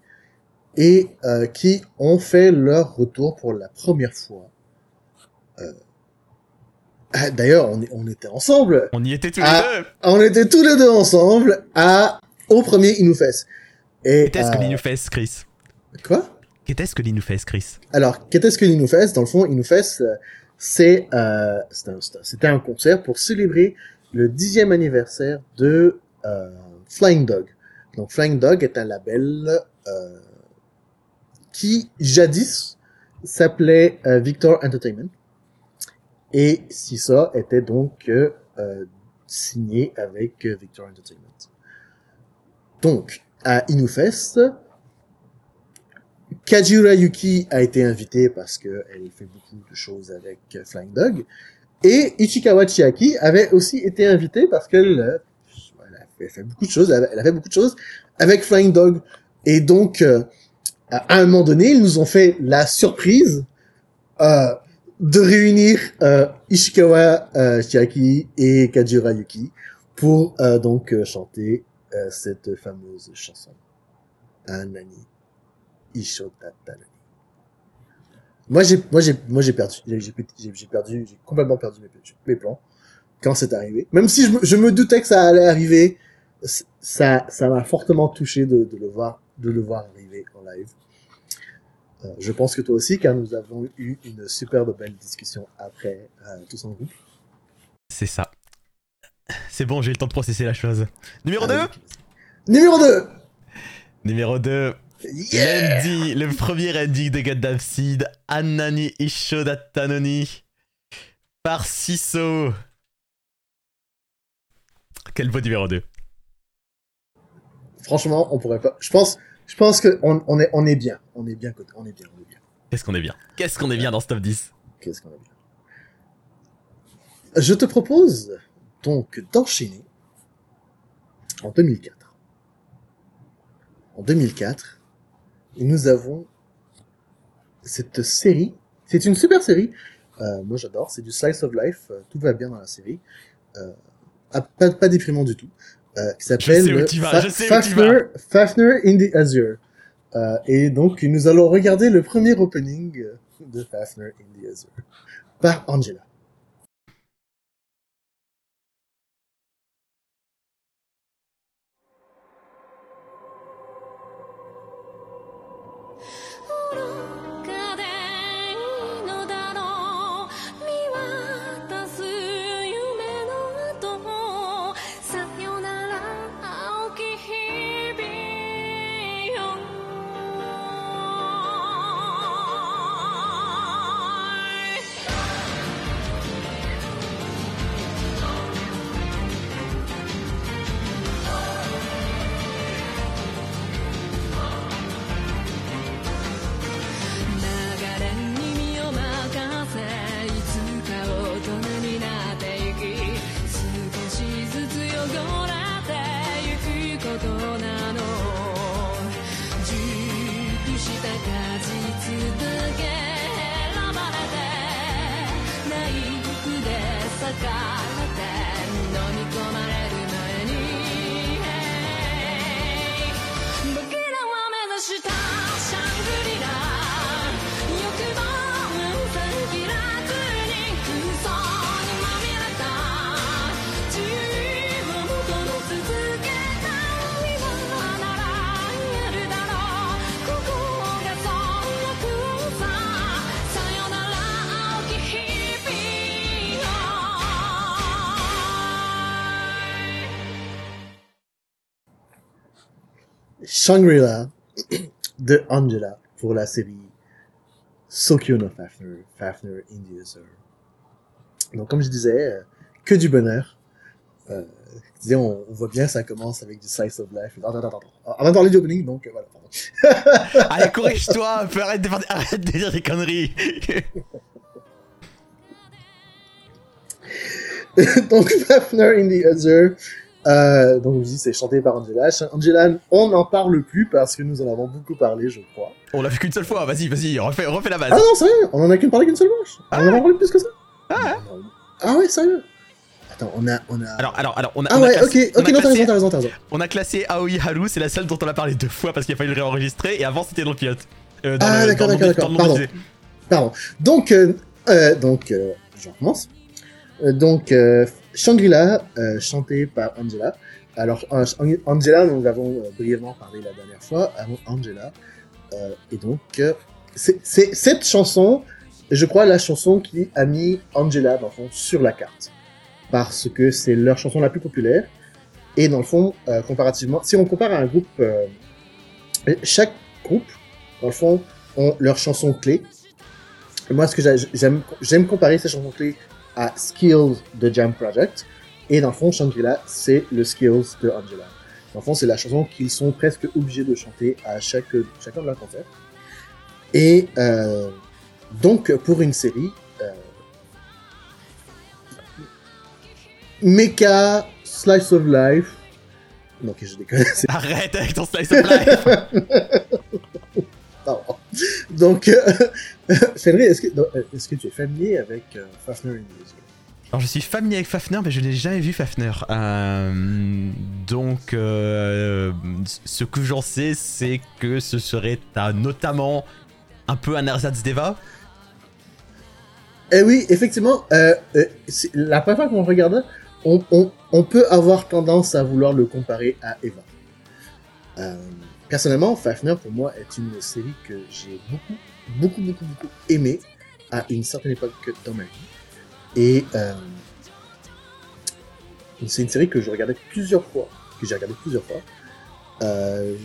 S2: et euh, qui ont fait leur retour pour la première fois. Euh, ah, D'ailleurs, on, on était ensemble,
S1: On y était tous les
S2: Ah.
S1: deux.
S2: on était tous les deux ensemble à au premier Inufest. Et
S1: Qu'est-ce que
S2: euh,
S1: l'Inufest, Chris?
S2: quoi?
S1: Qu'est-ce que l'Inufest, Chris?
S2: Alors, qu'est-ce que l'Inufest Dans le fond, Inufest, euh, c'est euh, c'était un- un concert pour célébrer le dixième anniversaire de euh, Flying Dog. Donc, Flying Dog est un label euh, qui, jadis, s'appelait euh, Victor Entertainment. Et Sisa était donc euh, euh, signé avec euh, Victor Entertainment. Donc, à Inufest, Kajura Yuki a été invitée parce qu'elle fait beaucoup de choses avec Flying Dog. Et Ichikawa Chiaki avait aussi été invitée parce qu'elle elle a fait, beaucoup de choses, elle a- fait beaucoup de choses avec Flying Dog. Et donc, à un moment donné, ils nous ont fait la surprise euh, de réunir euh, Ishikawa euh, Chiaki et Kajura Yuki pour euh, donc euh, chanter euh, cette fameuse chanson. Anani Ishota Tanani. Moi j'ai moi j'ai moi j'ai perdu j'ai perdu j'ai complètement perdu mes, mes plans quand c'est arrivé. Même si je me, je me doutais que ça allait arriver, ça ça m'a fortement touché de, de le voir de le voir arriver en live. Euh, je pense que toi aussi, car nous avons eu une superbe belle discussion après euh, tous en groupe.
S1: C'est ça. C'est bon, j'ai eu le temps de processer la chose. Numéro 2
S2: Avec- Numéro 2
S1: Numéro 2.
S2: Yeah
S1: L'ending- le premier ending de Gundam Seed, Anani Ishoda Tanoni, par Siso. Quel beau numéro 2.
S2: Franchement, on pourrait pas. Je pense, je pense que on, est, on est bien. On est bien. On est bien. On est bien.
S1: Qu'est-ce qu'on est bien? Qu'est-ce qu'on est bien dans ce top 10.
S2: Qu'est-ce qu'on est bien? je te propose donc d'enchaîner en 2004. En 2004, nous avons cette série. C'est une super série. Euh, moi, j'adore. C'est du slice of life. euh, tout va bien dans la série. Euh, pas, pas déprimant du tout. Euh, qui s'appelle Fa- Fafner, Fafner in the Azure. Euh, et donc, nous allons regarder le premier opening de Fafner in the Azure par Angela. Shangri-La [clears throat] de Angela pour la série Sokyo no Fafner, Fafner in the Azure. Donc, comme je disais, euh, que du bonheur. Euh, disais, on, on voit bien, ça commence avec du slice of life. Attends, attends, attends. attends. On va parler du opening, donc euh, voilà. pardon. [laughs]
S1: Allez, corrige-toi [laughs] arrête de, arrête de dire des conneries. [laughs]
S2: donc, Fafner in the Azure. Euh, donc, je dis, c'est chanté par Angela. Angela, on n'en parle plus parce que nous en avons beaucoup parlé, je crois.
S1: On l'a vu qu'une seule fois, vas-y, vas-y, refais, refais la base.
S2: Ah non, sérieux, on en a qu'une parlé qu'une seule fois. On en a parlé plus que ça.
S1: Ah
S2: Ah ouais, sérieux. Attends, on a, on a.
S1: Alors, alors, alors, on a,
S2: ah
S1: on a
S2: ouais,
S1: classé,
S2: ok, ok, non, t'as raison, t'as raison, t'as raison.
S1: on a classé Aoi Haru, c'est la seule dont on a parlé deux fois parce qu'il a fallu le réenregistrer et avant c'était dans le pilote. Euh, dans
S2: Ah, d'accord, d'accord, d'accord, pardon. Pardon. Donc, euh, euh, donc, euh, je recommence. Euh, donc, euh, Shangri-La, euh, chanté par Angela. Alors, euh, Angela, nous avons euh, brièvement parlé la dernière fois. Avant Angela. Euh, et donc, c'est cette chanson, je crois, la chanson qui a mis Angela, dans le fond, sur la carte. Parce que c'est leur chanson la plus populaire. Et dans le fond, comparativement, si on compare à un groupe, chaque groupe, dans le fond, ont leur chanson clé. Moi, ce que j'a- j'aime, j'aime comparer ces chansons clés à Skills de Jam Project. Et dans le fond, Shangri-La, c'est le Skills de Angela. Dans le fond, c'est la chanson qu'ils sont presque obligés de chanter à chaque, chacun de leurs concerts. Et euh, donc, pour une série, euh, Mecha, Slice of Life. Non, ok, je déconne. [laughs]
S1: Arrête avec ton slice of life. [laughs]
S2: Pardon. Donc, euh, [laughs] Fenrir, est-ce que, tu es familier avec euh, Fafner in the
S1: Alors je suis familier avec Fafner, mais je n'ai jamais vu Fafner. Euh, donc, euh, ce que j'en sais, c'est que ce serait un- notamment un peu un Ersatz Deva.
S2: Eh oui, effectivement, euh, la première fois qu'on regarde, on, on, on peut avoir tendance à vouloir le comparer à Eva. Personnellement, Fafner, pour moi, est une série que j'ai beaucoup, beaucoup, beaucoup, beaucoup aimé à une certaine époque dans ma vie. Et euh, c'est une série que je regardais plusieurs fois, que j'ai regardé plusieurs fois. Euh,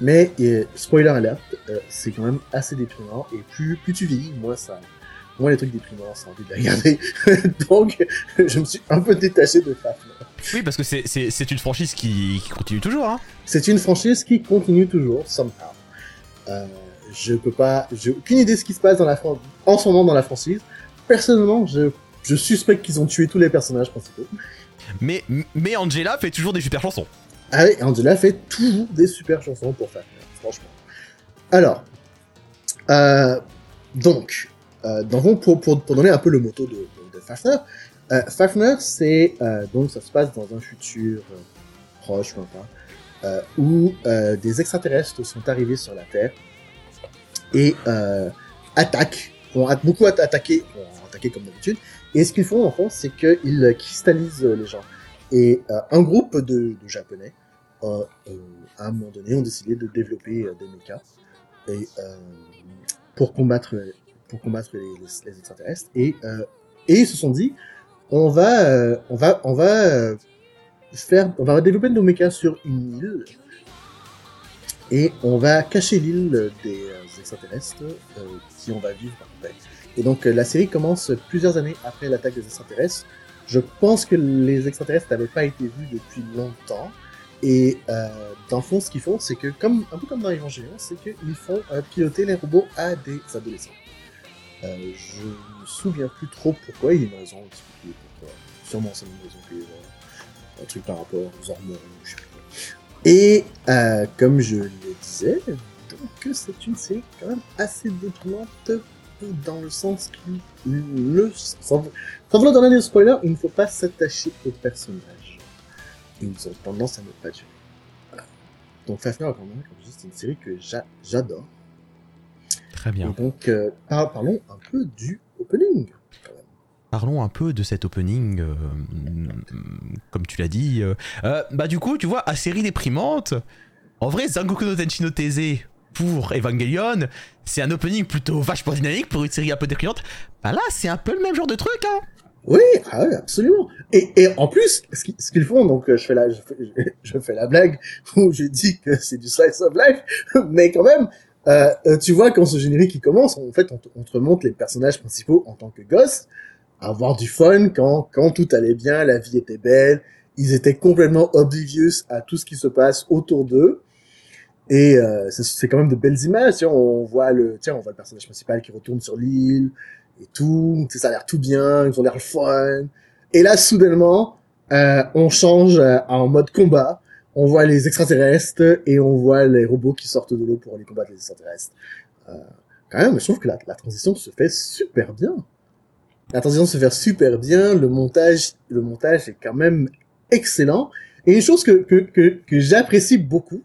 S2: mais, euh, spoiler alert, euh, c'est quand même assez déprimant. Et plus, plus tu vieillis, moins ça, moi, les trucs déprimants, ça envie de les regarder. [laughs] Donc, je me suis un peu détaché de Fafner.
S1: Oui, parce que c'est- une franchise qui, qui continue toujours. Hein.
S2: C'est une franchise qui continue toujours, somehow. Euh, je peux pas, j'ai aucune idée de ce qui se passe dans la fran- en ce moment dans la franchise. Personnellement, je je suspecte qu'ils ont tué tous les personnages principaux.
S1: Mais, mais Angela fait toujours des super chansons.
S2: Ah oui, Angela fait toujours des super chansons pour Fafner, franchement. Alors, euh, donc, euh, dans pour, pour, pour donner un peu le motto de, de, de Fafner, euh, Fafner, c'est donc ça se passe dans un futur proche, euh, où des extraterrestres sont arrivés sur la Terre et euh, attaquent, ont a- beaucoup atta- attaqué, ont attaqué comme d'habitude. Et ce qu'ils font en fond, c'est qu'ils cristallisent les gens. Et euh, un groupe de, japonais, euh, euh, à un moment donné, ont décidé de développer euh, des mechas et euh, pour combattre pour combattre les, extraterrestres. Et euh, et ils se sont dit, on va euh, on va on va euh, faire, on va développer nos mechas sur une île et on va cacher l'île des euh, extraterrestres euh, qui on va vivre après. Et donc euh, la série commence plusieurs années après l'attaque des extraterrestres. Je pense que les extraterrestres n'avaient pas été vus depuis longtemps. Et euh, dans le fond, ce qu'ils font, c'est que, comme un peu comme dans Evangelion, c'est qu'ils font piloter les robots à des adolescents. Euh, je me souviens plus trop pourquoi, il y a une raison expliquée pourquoi. Sûrement c'est une raison un truc par rapport aux hormones, je sais. Et comme je le disais, donc c'est une série quand même assez déprimante dans le sens qu'il ne... Sans, sans vouloir donner des spoilers, il ne faut pas s'attacher aux personnages. Ils ont tendance à ne pas tuer. Voilà. Donc Fafner, vraiment, comme je dis, c'est une série que j'a- j'adore.
S1: Très
S2: Et
S1: bien.
S2: donc, euh, par- parlons un peu du opening.
S1: Parlons un peu de cet opening, euh, comme tu l'as dit. Euh, bah du coup, tu vois, à série déprimante, en vrai, Zangoku no Tenshi no Teze pour Evangelion, c'est un opening plutôt vachement dynamique pour une série un peu déprimante. Bah là, c'est un peu le même genre de truc, hein.
S2: Oui, ah oui, absolument. Et, et en plus, ce qu'ils font, donc euh, je fais la, je fais, la blague [laughs] où je dis que c'est du slice of life, [laughs] mais quand même, euh, euh, tu vois quand ce générique commence, en fait, on te, on te remonte les personnages principaux en tant que gosses, avoir du fun quand quand tout allait bien, la vie était belle, ils étaient complètement oblivious à tout ce qui se passe autour d'eux. Et euh, c'est- quand même de belles images. Tu vois, on voit le, tiens, on voit le personnage principal qui retourne sur l'île et tout. Ça a l'air tout bien. Ils ont l'air fun. Et là, soudainement, euh, on change euh, en mode combat. On voit les extraterrestres et on voit les robots qui sortent de l'eau pour aller combattre les extraterrestres. Euh, quand même, je trouve que la, la transition se fait super bien. La transition se fait super bien. Le montage, le montage est quand même excellent. Et une chose que que que, que j'apprécie beaucoup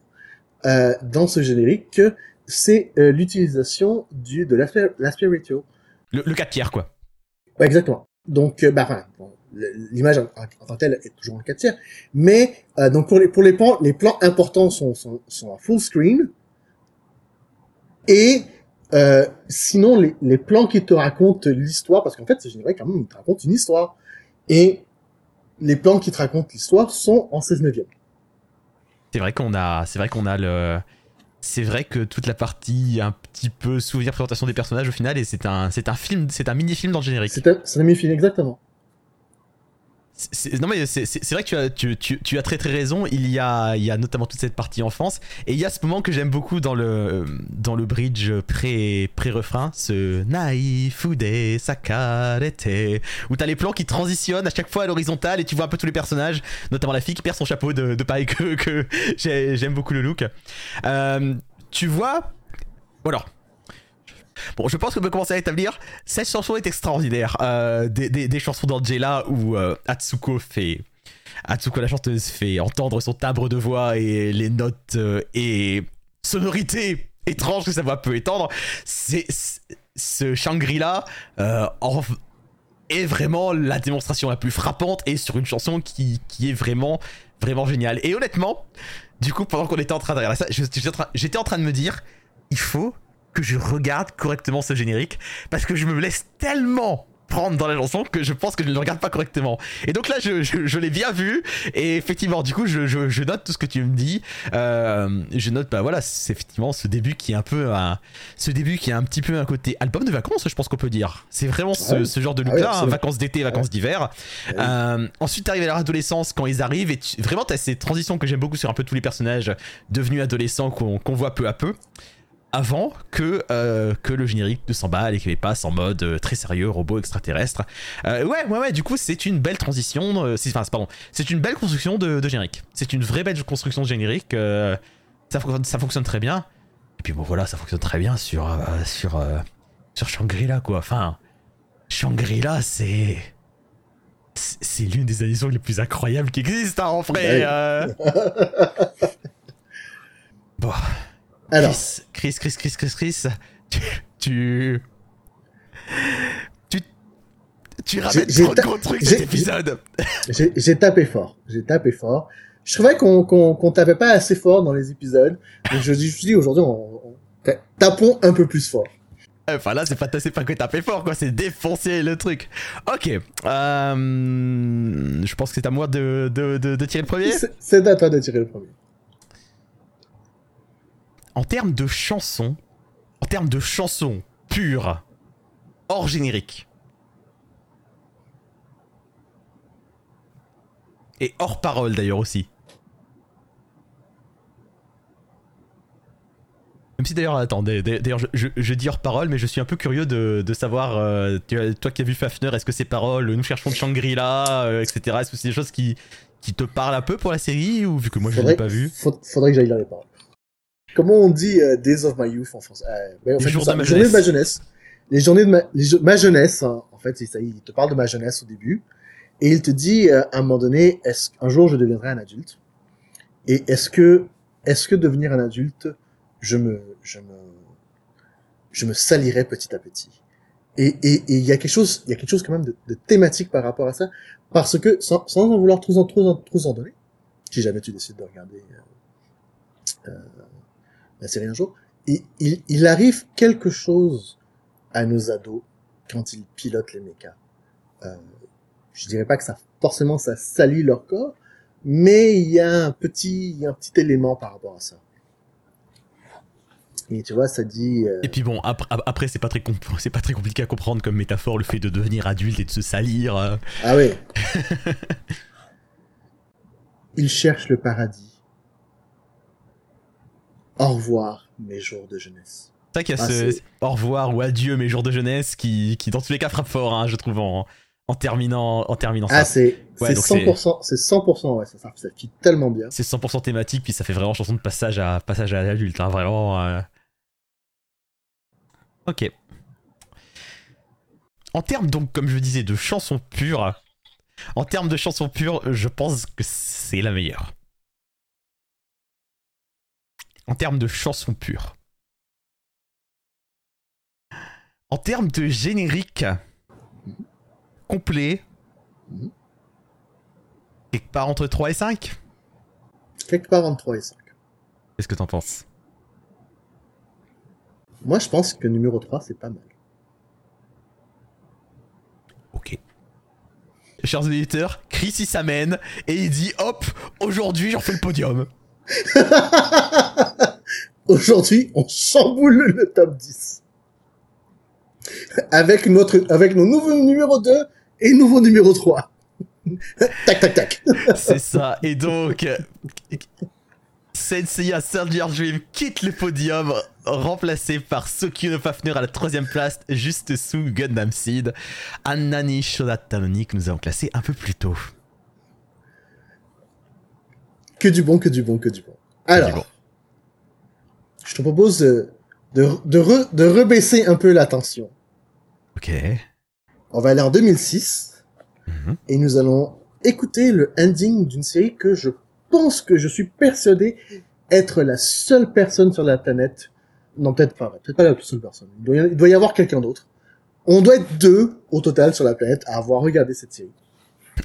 S2: euh, dans ce générique, c'est euh, l'utilisation du de l'aspect ratio.
S1: Le, le 4 tiers, quoi.
S2: Ouais, exactement. Donc, euh, bah, enfin, bon, l'image en, tant que telle est toujours en 4 tiers, mais euh, donc pour les pour les plans, les plans importants sont sont, sont en full screen et euh, sinon les, les plans qui te racontent l'histoire, parce qu'en fait c'est général quand même, ils te racontent une histoire et les plans qui te racontent l'histoire sont en 16 neuvième.
S1: C'est vrai qu'on a, le, c'est vrai que toute la partie un petit peu souvenir présentation des personnages au final et c'est un, film, c'est un mini film dans le générique.
S2: C'est un, un film exactement.
S1: Non mais c'est vrai que tu as, très très raison. Il y a, notamment toute cette partie enfance et il y a ce moment que j'aime beaucoup dans le dans le bridge pré pré refrain, ce naifude sakarete où t'as les plans qui transitionnent à chaque fois à l'horizontale et tu vois un peu tous les personnages, notamment la fille qui perd son chapeau de, de paille que, que j'ai- j'aime beaucoup le look. Euh, tu vois, voilà. Bon, je pense qu'on peut commencer à établir. Cette chanson est extraordinaire. Euh, des, des- chansons d'Angela où euh, Atsuko fait. Atsuko la chanteuse fait entendre son timbre de voix et les notes euh, et sonorités étranges que sa voix peut étendre. C'est ce Shangri-La euh, est vraiment la démonstration la plus frappante et sur une chanson qui, qui est vraiment vraiment géniale. Et honnêtement, du coup, pendant qu'on était en train de regarder ça, j'étais en train de me dire, il faut que je regarde correctement ce générique parce que je me laisse tellement prendre dans la chanson que je pense que je ne le regarde pas correctement. Et donc là, je, je- je l'ai bien vu et effectivement, du coup, je, je- note tout ce que tu me dis. Euh, je note, bah voilà, c'est effectivement ce début qui est un peu un, ce début qui est un petit peu un côté album de vacances, je pense qu'on peut dire. C'est vraiment ce,
S2: Ouais.
S1: ce genre de
S2: Ah
S1: look-là, hein, vacances d'été, vacances d'hiver.
S2: oui.
S1: Euh, ensuite, t'arrives à leur adolescence quand ils arrivent et tu- vraiment t'as ces transitions que j'aime beaucoup sur un peu tous les personnages devenus adolescents qu'on qu'on voit peu à peu. Avant que, euh, que le générique de 100 balles et qu'il passe en mode euh, très sérieux, robot extraterrestre. Euh, ouais, ouais, ouais, du coup, c'est une belle transition. c'est- Enfin, pardon, c'est une belle construction de, de générique. C'est une vraie belle construction de générique. ça, ça fonctionne très bien. Et puis bon, voilà, ça fonctionne très bien sur, sur, sur Shangri-La, quoi. Enfin, Shangri-La, c'est. c'est- l'une des animations les plus incroyables qui existent, hein, en vrai.
S2: Ouais.
S1: euh. [laughs] Bon.
S2: Alors,
S1: Chris, Chris, Chris, Chris, Chris, Chris, tu. Tu. Tu, tu ramènes trop de gros trucs cet épisode.
S2: j'ai tapé fort. J'ai tapé fort. Je trouvais qu'on tapait pas assez fort dans les épisodes. Donc je, me suis dit aujourd'hui, on, on- ta- tapons un peu plus fort.
S1: Enfin là, c'est pas, pas que taper fort, quoi, c'est défoncer le truc. Ok. euh, je pense que c'est à moi de, de, de, de tirer le premier.
S2: C'est à toi de tirer le premier.
S1: En termes de chansons, en termes de chansons pures, hors générique, et hors parole d'ailleurs aussi. Même si d'ailleurs, attends, d'a- d'a- d'ailleurs, je, je- je dis hors parole, mais je suis un peu curieux de, de savoir, euh, toi qui as vu Fafner, est-ce que ces paroles, nous cherchons Shangri-La, euh, etc., est-ce que c'est des choses qui, qui te parlent un peu pour la série, ou vu que moi je ne l'ai pas vu?
S2: faudrait que j'aille dans les paroles. Comment on dit euh, Days of My Youth en français? Euh, ben, en
S1: Les
S2: fait,
S1: jours
S2: ça,
S1: de ma
S2: journées de ma
S1: jeunesse.
S2: Les journées de ma, les jo- ma jeunesse, hein, en fait, ça, il te parle de ma jeunesse au début. Et il te dit, euh, à un moment donné, est-ce qu'un jour je deviendrai un adulte? Et est-ce que, est-ce que devenir un adulte, je me, je me, je me salirai petit à petit? Et, et, et il y a quelque chose, il y a quelque chose quand même de, de thématique par rapport à ça. Parce que, sans, sans en vouloir trop en, trop en, trop en donner, si jamais tu décides de regarder, euh, un jour, il, il, il arrive quelque chose à nos ados quand ils pilotent les mechas. Euh, je dirais pas que ça forcément ça salit leur corps, mais il y a un petit, il y a un petit élément par rapport à ça. Et tu vois, ça dit. euh,
S1: Et puis bon, après, après c'est pas très [laughs] c'est pas très compliqué à comprendre comme métaphore le fait de devenir adulte et de se salir. euh.
S2: Ah oui. [laughs] Ils cherchent le paradis. Au revoir, mes jours de jeunesse.
S1: C'est vrai qu'il y a
S2: Ah,
S1: ce au revoir ou adieu mes jours de jeunesse qui, qui dans tous les cas frappe fort, hein, je trouve en, en terminant en terminant
S2: Ah,
S1: ça.
S2: c'est
S1: Ouais,
S2: c'est
S1: c'est-
S2: 100%, c'est 100%, ouais, ça, ça, ça fit tellement bien.
S1: C'est 100% thématique puis ça fait vraiment chanson de passage à passage à l'adulte, hein, vraiment. euh. Ok. En termes donc comme je disais de chansons pures, en termes de chansons pures, je pense que c'est la meilleure. En termes de chansons pures. En termes de générique complet, quelque part entre 3 et 5
S2: Quelque part entre 3 et 5.
S1: Qu'est-ce que t'en penses?
S2: Moi, je pense que numéro 3, c'est pas mal.
S1: Ok. Chers auditeurs, Chris il s'amène et il dit hop, aujourd'hui j'en fais le podium. [laughs] [laughs]
S2: Aujourd'hui, on chamboule le top 10. Avec notre, avec nos nouveaux numéro 2 et nouveau numéro 3. [laughs] tac, tac, tac. [laughs]
S1: C'est ça. Et donc, Senseiya Soldier Dream quitte le podium, remplacé par Sokino Fafner à la troisième place, juste sous Gundam Seed. Anani Shoda Tanoni que nous avons classé un peu plus tôt.
S2: Que du bon, que du bon, que du bon. Alors. Je te propose de, de, de, re- de rebaisser un peu la tension.
S1: Ok.
S2: On va aller en 2006
S1: Mhm.
S2: et nous allons écouter le ending d'une série que je pense que je suis persuadé être la seule personne sur la planète. Non, peut-être pas, peut-être pas la seule personne. Il doit y, il doit y avoir quelqu'un d'autre. On doit être deux au total sur la planète à avoir regardé cette série.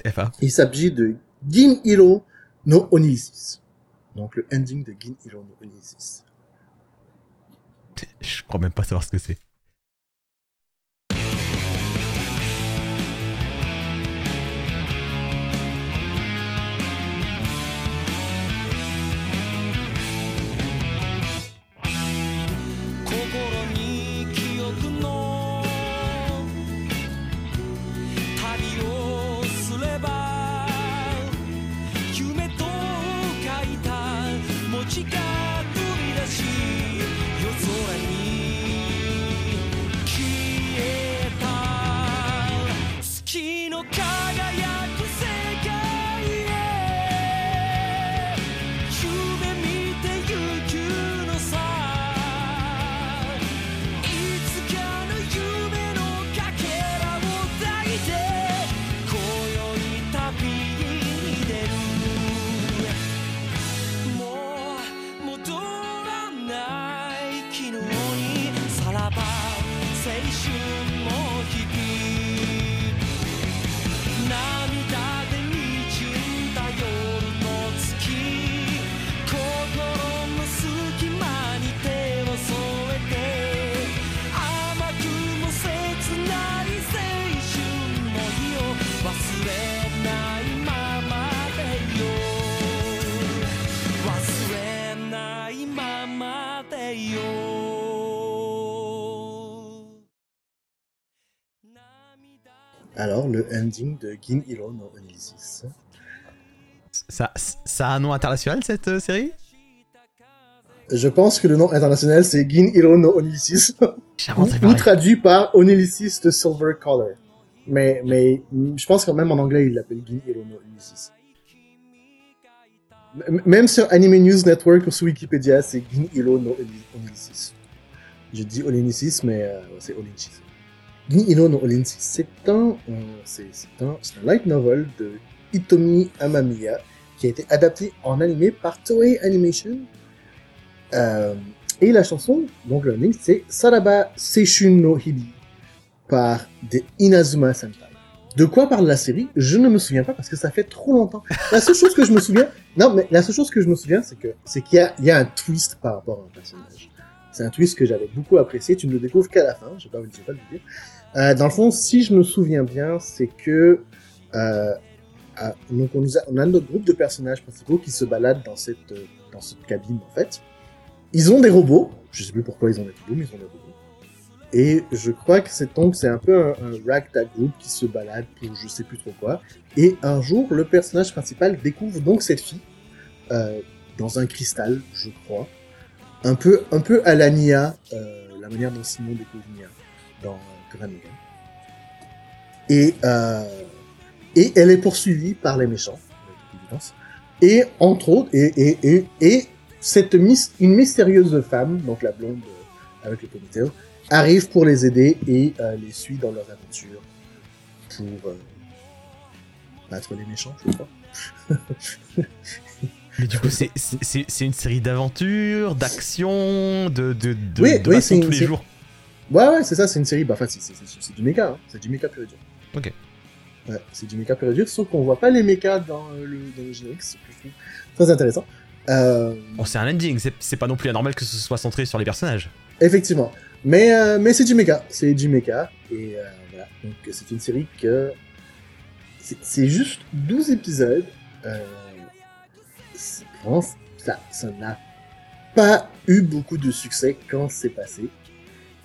S1: FA.
S2: Il s'agit de Gin Hiro no Onisis. Donc le ending de Gin Hiro no Onisis.
S1: Je crois même pas savoir ce que c'est.
S2: Alors, le ending de Gin Hiro no Onilysis.
S1: Ça, ça a un nom international cette euh, série?
S2: Je pense que le nom international c'est Gin Hiro no Onilysis,
S1: J'ai
S2: ou, ou traduit par Onilysis de Silver Color. Mais, mais je pense quand même en anglais il l'appelle Gin Hiro no Onilysis. M- Même sur Anime News Network ou sur Wikipédia, c'est Gin Hiro no Oni- Onilysis. Je dis Onilysis, mais euh, c'est Onilysis. Hiro no Onilysis, c'est un, euh, c'est un, un light novel de Hitomi Amamiya qui a été adapté en animé par Toei Animation. Euh, et la chanson, donc le link, c'est Saraba Seishun no Hibi par des Inazuma Sentai. De quoi parle la série? Je ne me souviens pas parce que ça fait trop longtemps. La seule chose que je me souviens, non mais la seule chose que je me souviens, c'est que c'est qu'il y a, il y a un twist par rapport à un personnage. C'est un twist que j'avais beaucoup apprécié. Tu ne le découvres qu'à la fin. Je vais pas, vais pas le dire. Euh, dans le fond, si je me souviens bien, c'est que euh, donc on, a, notre groupe de personnages principaux qui se baladent dans cette, dans cette cabine en fait. Ils ont des robots, je sais plus pourquoi ils ont des robots, mais ils ont des robots. Et je crois que c'est donc c'est un peu un, un ragtag group qui se balade pour je sais plus trop quoi. Et un jour, le personnage principal découvre donc cette fille euh, dans un cristal, je crois, un peu un peu à la Nia, euh, la manière dont Simon découvre Nia dans Lagann. Et euh, et elle est poursuivie par les méchants. Et entre autres, et, et, et, et cette une mystérieuse femme, donc la blonde euh, avec le ponytail, arrive pour les aider et euh, les suit dans leurs aventures pour euh, battre les méchants, je crois. [laughs]
S1: Mais du coup, c'est- c'est c'est- c'est une série d'aventures, d'actions, de, de, de,
S2: Oui,
S1: de
S2: oui,
S1: tous les
S2: c'est-
S1: jours.
S2: Ouais, ouais, c'est ça, c'est une série. Bah, enfin, c'est- du méca, hein. c'est du méca pur et dur.
S1: Ok.
S2: Ouais, c'est du méca pur et dur, sauf qu'on voit pas les mécas dans euh, le, dans le générique, c'est je trouve très intéressant. Euh,
S1: Bon, c'est un ending, c'est pas non plus anormal que ce soit centré sur les personnages.
S2: Effectivement. Mais, euh, mais c'est du méca. C'est du méca. Et euh, voilà. Donc c'est une série que. c'est- juste 12 épisodes. Euh, vraiment, ça ça n'a pas eu beaucoup de succès quand c'est passé.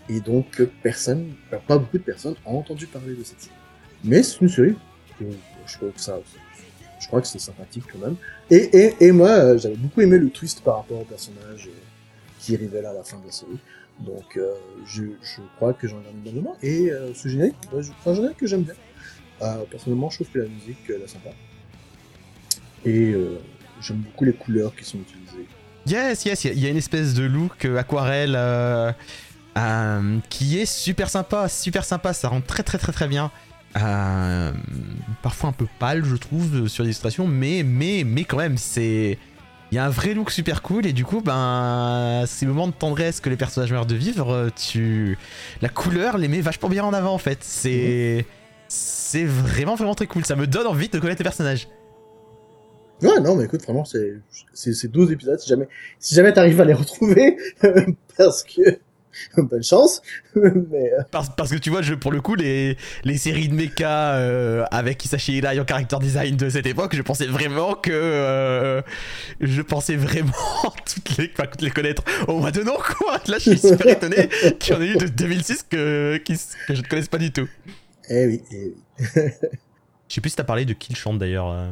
S2: Et donc euh, personne, pas beaucoup de personnes ont entendu parler de cette série. Mais c'est une série. Je trouve que ça. Je crois que c'est sympathique quand même. Et, moi, euh, j'avais beaucoup aimé le twist par rapport au personnage euh, qui révèle à la fin de la série. Donc, je, crois que j'en garde une bonne mémoire. Et ce générique, bah, c'est un générique que j'aime bien. Personnellement, je trouve que la musique, elle est sympa. Et j'aime beaucoup les couleurs qui sont utilisées.
S1: Yes, yes, il y a- une espèce de look aquarelle euh, qui est super sympa, super sympa, ça rend très très très très bien. Euh, parfois un peu pâle, je trouve, sur l'illustration, mais, mais, mais quand même, c'est. Il y a un vrai look super cool, et du coup, ben, ces moments de tendresse que les personnages meurent de vivre, tu. La couleur les met vachement bien en avant, en fait. C'est. C'est vraiment vraiment très cool, ça me donne envie de connaître les personnages.
S2: Ouais, non, mais écoute, vraiment, c'est 12 épisodes. Si jamais, si jamais t'arrives à les retrouver, [laughs] parce que [laughs] bonne chance. [laughs] mais euh,
S1: Parce, parce que tu vois, je, pour le coup, les, les séries de mecha euh, avec Hisashi Ilai en character design de cette époque, je pensais vraiment que. euh, je pensais vraiment [laughs] toutes les, enfin, toutes les connaître au mois de nom, quoi. Là, je suis super étonné qu'il y en ait eu de 2006 que, qui- que je ne connaisse pas du tout.
S2: eh oui, eh oui.
S1: Je sais plus si t'as parlé de qui le chante d'ailleurs. euh.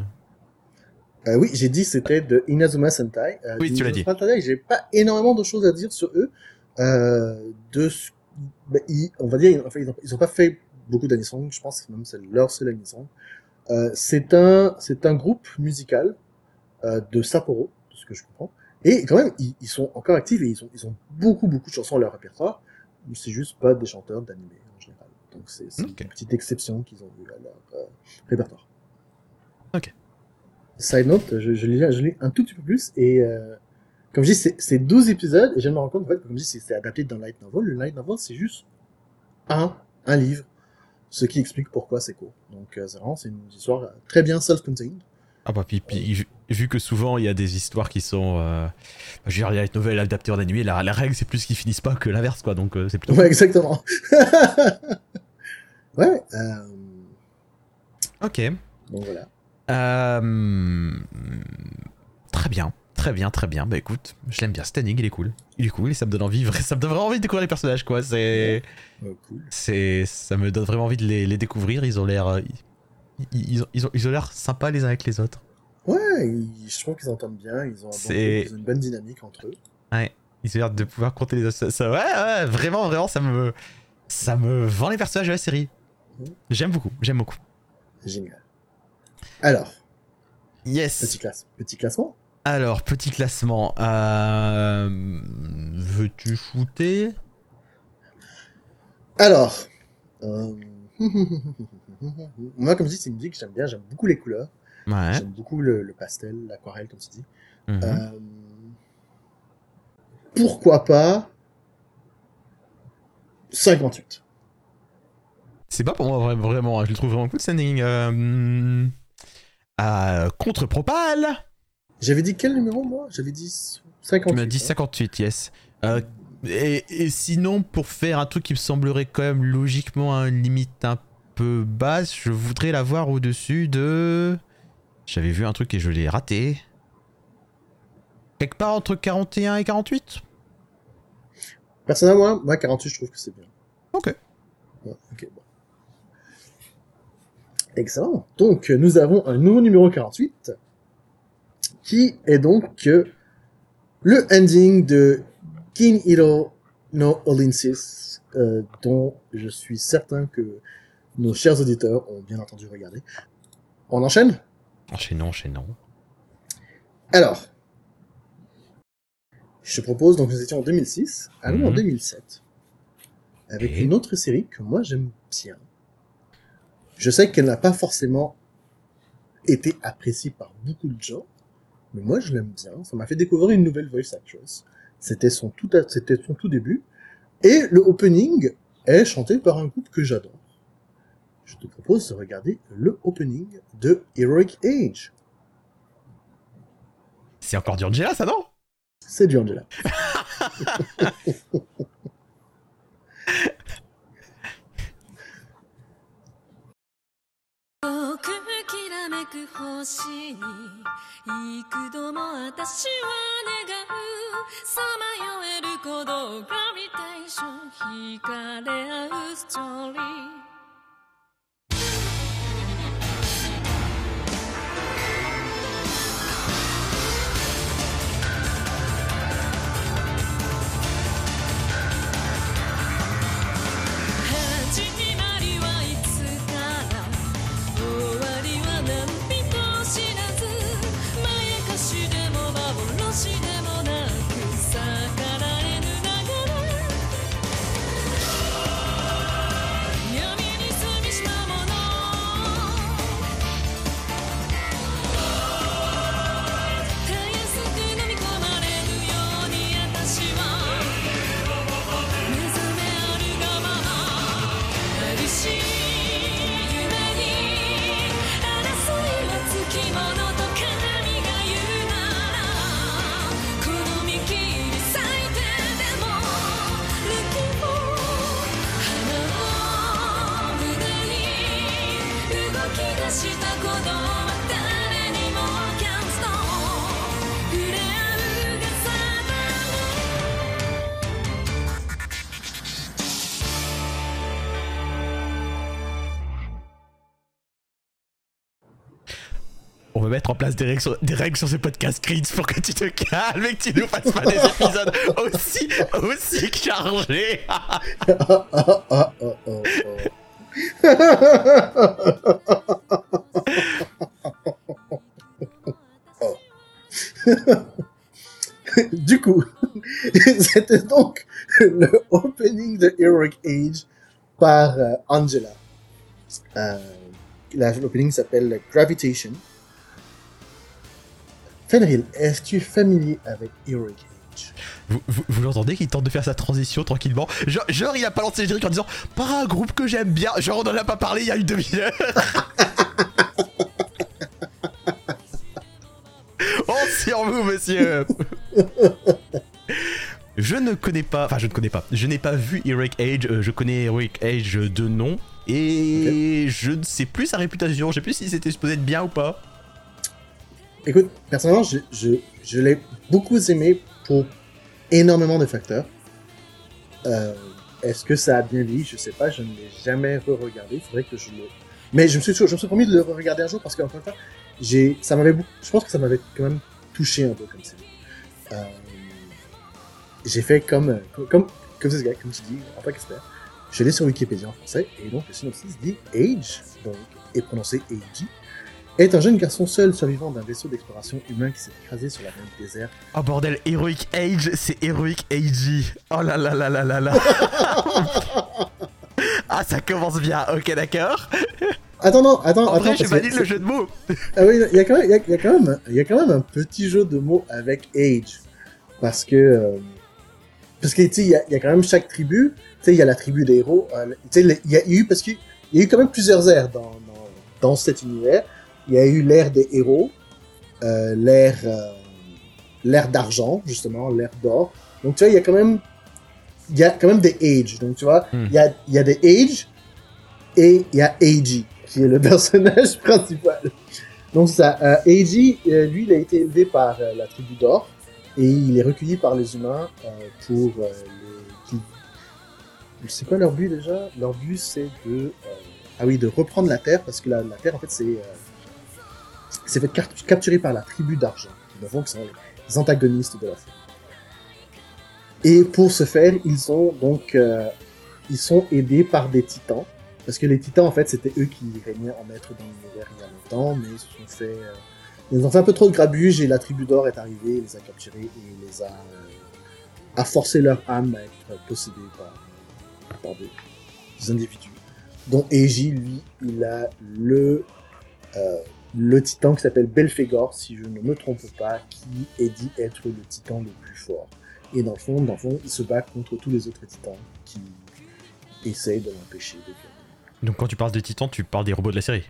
S2: Oui, j'ai dit c'était de Inazuma Sentai. Euh,
S1: Oui, tu l'as dit.
S2: Sentai, j'ai pas énormément de choses à dire sur eux. Euh, de, ce- ben, ils- on va dire, enfin, ils, ont, ils ont pas fait beaucoup d'anisong, je pense que même c'est leur seul anisong. Euh, c'est un, c'est un groupe musical euh, de Sapporo, de ce que je comprends. Et quand même, ils, ils sont encore actifs et ils ont, ils ont beaucoup, beaucoup de chansons à leur répertoire. Mais c'est juste pas des chanteurs d'animé en général. Donc c'est c'est
S1: Ok.
S2: une petite exception qu'ils ont eu à leur euh, répertoire.
S1: Ok.
S2: Side note, je, je lis, je lis un tout petit peu plus et euh, comme je dis, c'est- c'est 12 épisodes et je me rends compte en fait, que, comme je dis, c'est adapté d'un light novel. Le light novel, c'est juste un, un livre, ce qui explique pourquoi c'est court. Donc euh, c'est vraiment, c'est une histoire euh, très bien self-contained.
S1: Ah bah, puis, puis, vu- que souvent il y a des histoires qui sont. Euh, je veux dire, il y a une nouvelle adaptée en animé, la, la règle c'est plus qu'ils finissent pas que l'inverse, quoi. Donc euh, c'est plutôt.
S2: Ouais, exactement. [laughs] ouais, euh,
S1: Ok.
S2: donc voilà.
S1: Très bien, très bien, très bien. Bah écoute, je l'aime bien. Standing, il est cool. Il est cool et ça me donne envie, ça me donne vraiment envie de découvrir les personnages, quoi. C'est.
S2: Oh, cool.
S1: c'est ça me donne vraiment envie de les, les découvrir ils ont l'air euh, ils, ils ont ils ont ils ont l'air sympas les uns avec les autres
S2: Ouais, ils- je trouve qu'ils s'entendent bien, ils ont, ils une bonne dynamique entre eux.
S1: ils ont l'air de pouvoir compter les autres ça, ça- ouais ouais vraiment vraiment ça me ça me vend les personnages de la série j'aime beaucoup j'aime beaucoup
S2: Génial. Alors,
S1: yes
S2: petit, classe, petit classement
S1: alors petit classement euh... veux-tu shooter?
S2: Alors, euh, [laughs] moi, comme je dis, c'est une musique que j'aime bien, j'aime beaucoup les couleurs,
S1: ouais.
S2: J'aime beaucoup le, le pastel, l'aquarelle, comme tu dis.
S1: Mhm.
S2: Euh, pourquoi pas 58
S1: c'est pas pour moi vra- vraiment hein, je le trouve vraiment cool euh, contre Propal
S2: J'avais dit quel numéro, moi? J'avais dit
S1: Tu
S2: 58.
S1: m'as dit
S2: hein.
S1: 58, yes. Euh, et, et sinon, pour faire un truc qui me semblerait quand même logiquement à une limite un peu basse, je voudrais l'avoir au-dessus de. J'avais vu un truc et je l'ai raté. Quelque part entre 41 et 48
S2: Personnellement, moi, moi, 48, je trouve que c'est bien.
S1: Ok.
S2: Ouais, ok, bon. Excellent. Donc, nous avons un nouveau numéro 48, qui est donc le ending de Kin Hiro no Olinsis, euh, dont je suis certain que nos chers auditeurs ont bien entendu regarder. On enchaîne?
S1: Enchaînons, enchaînons.
S2: Alors, je te propose, donc nous étions en 2006, allons en
S1: Mhm.
S2: 2007, avec
S1: Et
S2: une autre série que moi j'aime bien. Je sais qu'elle n'a pas forcément été appréciée par beaucoup de gens, mais moi je l'aime bien. Ça m'a fait découvrir une nouvelle voice actress. C'était son tout, c'était son tout début, et le opening est chanté par un groupe que j'adore. Je te propose de regarder le opening de Heroic Age.
S1: C'est encore du Angela, ça non?
S2: C'est du Angela. [laughs]
S3: く星に幾度も私は願うさまよえる鼓動グラビテーション惹かれ合うストーリー
S1: Mettre en place des règles sur, des règles sur ce podcast Creeds pour que tu te calmes et que tu nous fasses pas des [laughs] épisodes aussi, aussi chargés.
S2: Oh, [laughs] oh. du coup, [laughs] c'était donc le opening de Heroic Age par euh, Angela. Euh, L'opening s'appelle Gravitation. Fenrir, est-ce que tu es familier avec Heroic Age?
S1: Vous, vous, vous l'entendez qu'il tente de faire sa transition tranquillement? Genre, genre, il a pas lancé le générique en disant par un groupe que j'aime bien. Genre on en a pas parlé il y a une demi-heure. oh sur vous monsieur. Je ne connais pas, enfin je ne connais pas, je n'ai pas vu Heroic Age, euh, je connais Heroic Age de nom et je ne sais plus sa réputation, je sais plus si c'était supposé être bien ou pas.
S2: Écoute, personnellement, je, je, je l'ai beaucoup aimé pour énormément de facteurs. Euh, Est-ce que ça a bien vieilli? Je sais pas, je ne l'ai jamais re-regardé. Faudrait que je. Mais je me suis, je me suis promis de le re-regarder un jour parce fois, j'ai, ça m'avait, je pense que ça m'avait quand même touché un peu comme série. Euh, j'ai fait comme, comme, comme, comme ce gars, comme tu dis, en tant qu'expert. Je l'ai sur Wikipédia en français et donc le synopsis dit Age, donc est prononcé Age, est un jeune garçon seul survivant d'un vaisseau d'exploration humain qui s'est écrasé sur la du désert.
S1: Oh bordel, Heroic Age, c'est Heroic AG. Oh là là là là là là. ah, ça commence bien, ok, d'accord.
S2: Attends, non, attends,
S1: En
S2: attends.
S1: vrai, je valide le jeu de mots.
S2: Ah oui, il y a quand même, y a, y a quand même, il y a quand même un petit jeu de mots avec Age, parce que, euh, parce que tu sais, il y a, il y a quand même chaque tribu. Tu sais, il y a la tribu des héros. euh, tu sais, il y a eu parce qu'il y a eu quand même plusieurs dans dans, dans cet univers. Il y a eu l'ère des héros, euh, l'ère euh, l'ère d'argent justement, l'ère d'or. Donc tu vois, il y a quand même il y a quand même des Age. Donc tu vois,
S1: Hmm.
S2: il y a il y a des Age et il y a Ag qui est le [laughs] personnage principal. Donc ça, euh, Eiji, euh, lui, il a été élevé par euh, la tribu d'or et il est recueilli par les humains euh, pour les. C'est quoi leur but déjà? Leur but c'est de ah oui de reprendre la terre parce que la, la terre en fait c'est euh, c'est fait capturer par la tribu d'argent. Qui sont les antagonistes de la série. Et pour ce faire, ils sont donc euh, ils sont aidés par des titans. Parce que les titans, en fait, c'était eux qui régnaient en maître dans l'univers il y a longtemps, mais ils se fait... euh, ils ont fait un peu trop de grabuge et la tribu d'or est arrivée, les a capturés et les a... euh, a forcé leur âme à être possédée par, des, des individus. Dont Eiji, lui, il a le... le titan qui s'appelle Belphégor, si je ne me trompe pas, qui est dit être le titan le plus fort. Et dans le fond, dans le fond, il se bat contre tous les autres titans qui essayent de l'empêcher de gagner.
S1: Donc quand tu parles de Titan, tu parles des robots de la série.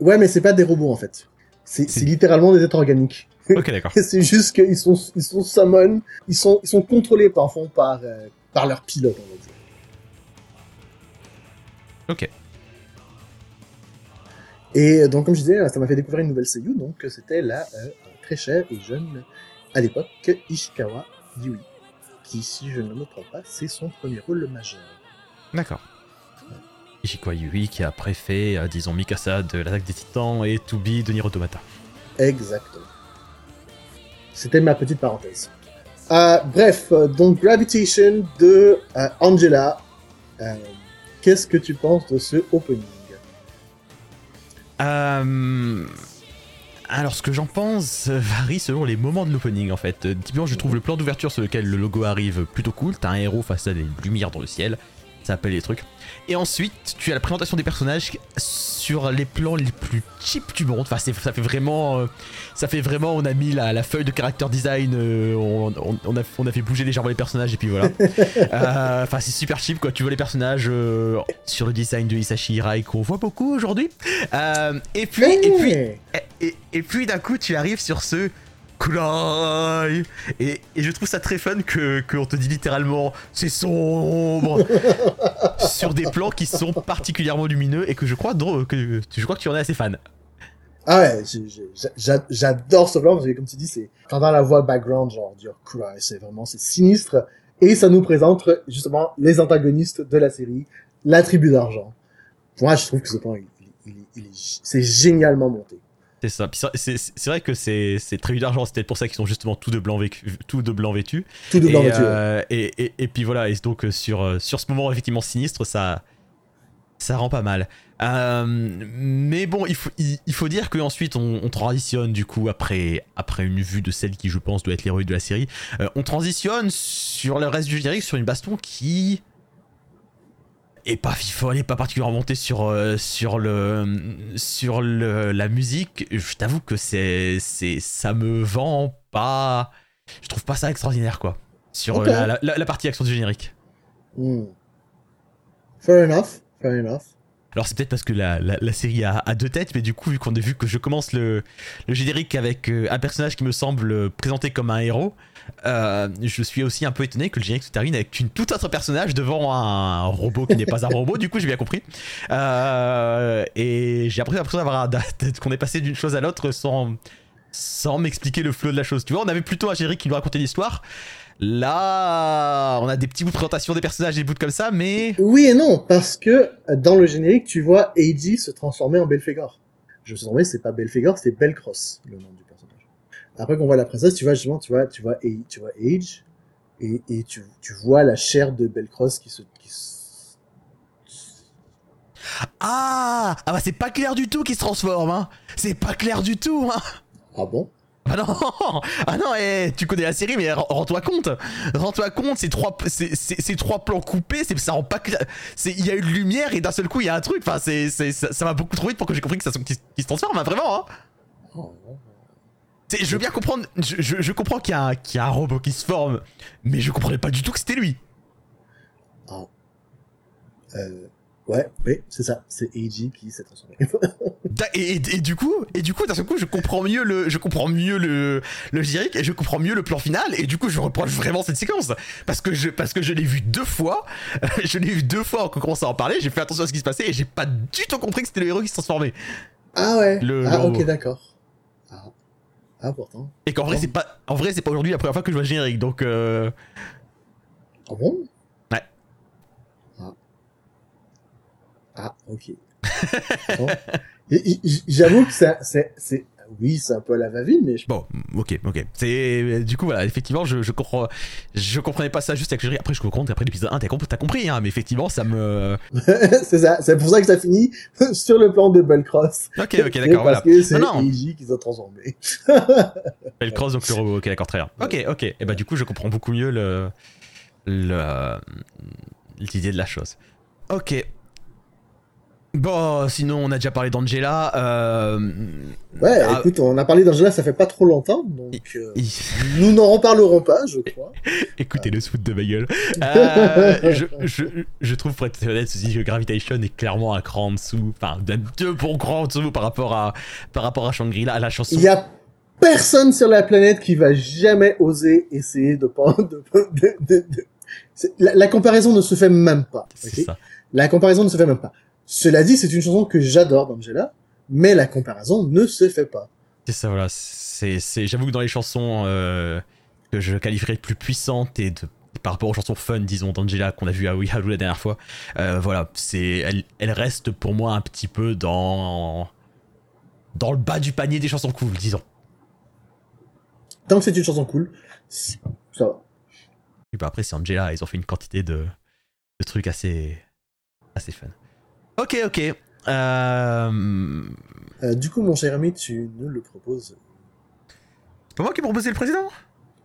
S2: Ouais, mais c'est pas des robots en fait. C'est littéralement des êtres organiques. [laughs]
S1: Ok, d'accord. [laughs]
S2: c'est juste qu'ils sont, ils sont summon, ils sont, ils sont contrôlés par, euh, par leur pilote, on va dire.
S1: Ok.
S2: Et euh, donc, comme je disais, ça m'a fait découvrir une nouvelle seiyuu, donc euh, c'était la euh, très chère et jeune, à l'époque, Ishikawa Yui, qui, si je ne me trompe pas, c'est son premier rôle majeur.
S1: D'accord. Ishikawa Yui qui a fait, euh, disons, Mikasa de l'attaque des titans et Tubi de Nier Automata.
S2: Exactement. C'était ma petite parenthèse. Euh, bref, donc Gravitation de Angela. Qu'est-ce que tu penses de ce opening?
S1: Euh, Alors, ce que j'en pense euh, [laughs] varie selon les moments de l'opening en fait. Euh, typiquement, je trouve le plan d'ouverture sur lequel le logo arrive plutôt cool. T'as un héros face à des lumières dans le ciel, appelle les trucs. Et ensuite, tu as la présentation des personnages sur les plans les plus cheap du monde. Enfin, c'est- ça fait vraiment, euh, ça fait vraiment. On a mis la, la feuille de character design, euh, on, on- on a, on a fait bouger légèrement les personnages et puis voilà. [laughs] Euh, Enfin, c'est super cheap quoi. Tu vois les personnages sur le design de Hisashi Hirai qu'on voit beaucoup aujourd'hui. Et puis, et puis,
S2: Hey
S1: et, et- et puis d'un coup, tu arrives sur ce Kurai et, et je trouve ça très fun que qu'on te dit littéralement c'est sombre [laughs] sur des plans qui sont particulièrement lumineux et que je crois que je crois que tu en es assez fan.
S2: Ah ouais, j'adore ce plan parce que comme tu dis, c'est t'entends la voix background genre dire Cry, c'est vraiment c'est sinistre et ça nous présente justement les antagonistes de la série, la tribu d'argent. Moi, je trouve que ce plan, il, il- il- il est- c'est génialement monté.
S1: C'est ça. C'est- vrai que c'est très d'argent. C'est peut-être pour ça qu'ils sont justement tous de blanc vécu, tout de blanc vêtus.
S2: Tout de blanc
S1: et,
S2: vêtu, ouais.
S1: euh, et, et- et puis voilà, et donc euh, sur, euh, sur ce moment effectivement sinistre, ça, ça rend pas mal. Euh, mais bon, il faut, il, il faut dire qu'ensuite on, on transitionne du coup après, après une vue de celle qui je pense doit être l'héroïne de la série. euh, on transitionne sur le reste du générique sur une baston qui est pas folle, est pas particulièrement montée sur, euh, sur, le, sur le, la musique. Je t'avoue que c'est, c'est, ça me vend pas. Je trouve pas ça extraordinaire quoi. Sur euh, la, la- la partie action du générique.
S2: Hmm. Fair enough, fair enough.
S1: Alors c'est peut-être parce que la, la, la série a, a deux têtes, mais du coup, vu qu'on a vu que je commence le, le générique avec euh, un personnage qui me semble présenté comme un héros, euh, je suis aussi un peu étonné que le générique se termine avec une tout autre personnage devant un robot qui n'est pas un robot, du coup j'ai bien compris. Euh, et j'ai l'impression d'avoir [laughs] qu'on est passé d'une chose à l'autre sans, sans m'expliquer le flow de la chose. Tu vois, on avait plutôt un générique qui nous racontait l'histoire. Là, on a des petits bouts de présentation des personnages, des bouts comme ça, mais
S2: Oui et non, parce que dans le générique, tu vois Eiji se transformer en Belphégor. Je me suis trompé, c'est pas Belphégor, c'est Belcross, le nom du personnage. Après qu'on voit la princesse, tu vois justement, tu vois, tu vois, tu vois Age, et, et tu, tu vois la chair de Belcross qui se, qui se...
S1: ah, ah bah c'est pas clair du tout qu'il se transforme, hein. C'est pas clair du tout, hein.
S2: Ah bon?
S1: Ah non, [laughs] ah non, eh, tu connais la série, mais rends- rends-toi compte, rends-toi compte, ces trois, ces, ces- ces trois plans coupés, c'est, ça rend pas clair. C'est, il y a une lumière et d'un seul coup il y a un truc. Enfin, c'est, c'est, ça, ça va beaucoup trop vite pour que j'ai compris que ça, se transforme, hein, vraiment. Hein.
S2: Oh.
S1: Je veux bien comprendre, je, je, je comprends qu'il y, a un, qu'il y a un robot qui se forme, mais je comprenais pas du tout que c'était lui.
S2: Euh, ouais, oui, c'est ça, c'est Eiji qui s'est transformé. [laughs]
S1: Et, et- et du coup, et du coup, d'un seul coup, je comprends mieux le, je comprends mieux le, le générique et je comprends mieux le plan final. Et du coup, je reproche vraiment cette séquence. Parce que je, parce que je l'ai vu deux fois, [laughs] je l'ai vu deux fois quand on commençait à en parler, j'ai fait attention à ce qui se passait et j'ai pas du tout compris que c'était le héros qui se transformait.
S2: Ah ouais,
S1: Le-
S2: ah
S1: le
S2: ok, d'accord. Ah. pourtant.
S1: et qu'en vrai, c'est pas, en vrai, c'est pas aujourd'hui la première fois que je vois le générique donc. Euh...
S2: Ah bon?
S1: Ouais.
S2: Ah. Ah, ok. [laughs] J'avoue que c'est, oui, c'est un peu à la va-vite, mais je
S1: Bon, ok, ok. C'est du coup voilà, effectivement, je, je comprends, je comprenais pas ça juste avec générique. Après, je comprends qu'après l'épisode 1, t'as compris, t'as compris, hein, mais effectivement, ça me. [laughs]
S2: c'est ça, c'est pour ça que ça finit [laughs] sur le plan de Belcross.
S1: Ok, ok, [laughs] d'accord, voilà.
S2: Parce que c'est. Eiji qui s'est transformé.
S1: Elle cross donc le robot. Ok, d'accord, très bien. Ok, ok. Et bah du coup, je comprends beaucoup mieux le le l'idée de la chose. Ok. Bon, sinon on a déjà parlé d'Angela. Euh...
S2: Ouais,
S1: ah,
S2: écoute, on a parlé d'Angela, ça fait pas trop longtemps, donc euh, nous n'en reparlerons pas, je crois. [laughs]
S1: Écoutez le foot de ma gueule. [laughs] Euh, je, je, je trouve, pour être honnête, ceci que Gravitation est clairement un cran en dessous. Enfin, deux bons crans en dessous par rapport à, par rapport à Shangri-La, la chanson.
S2: Il y a personne sur la planète qui va jamais oser essayer de... de, de, de- de- c'est- La, la comparaison ne se fait même pas.
S1: C'est
S2: ok?
S1: ça.
S2: La comparaison ne se fait même pas. Cela dit, c'est une chanson que j'adore d'Angela, mais la comparaison ne se fait pas.
S1: C'est ça, voilà. C'est, c'est, j'avoue que dans les chansons euh, que je qualifierais de plus puissantes et de, par rapport aux chansons fun, disons, d'Angela qu'on a vu à We You la dernière fois, euh, voilà, c'est, elle, elle reste pour moi un petit peu dans, dans le bas du panier des chansons cool, disons.
S2: Tant que c'est une chanson cool, ça va.
S1: Et bah après, c'est Angela, ils ont fait une quantité de, de trucs assez, assez fun. Ok, ok. Euh,
S2: Euh, du coup, mon cher ami, tu nous le proposes.
S1: c'est pas moi qui ai proposé le président?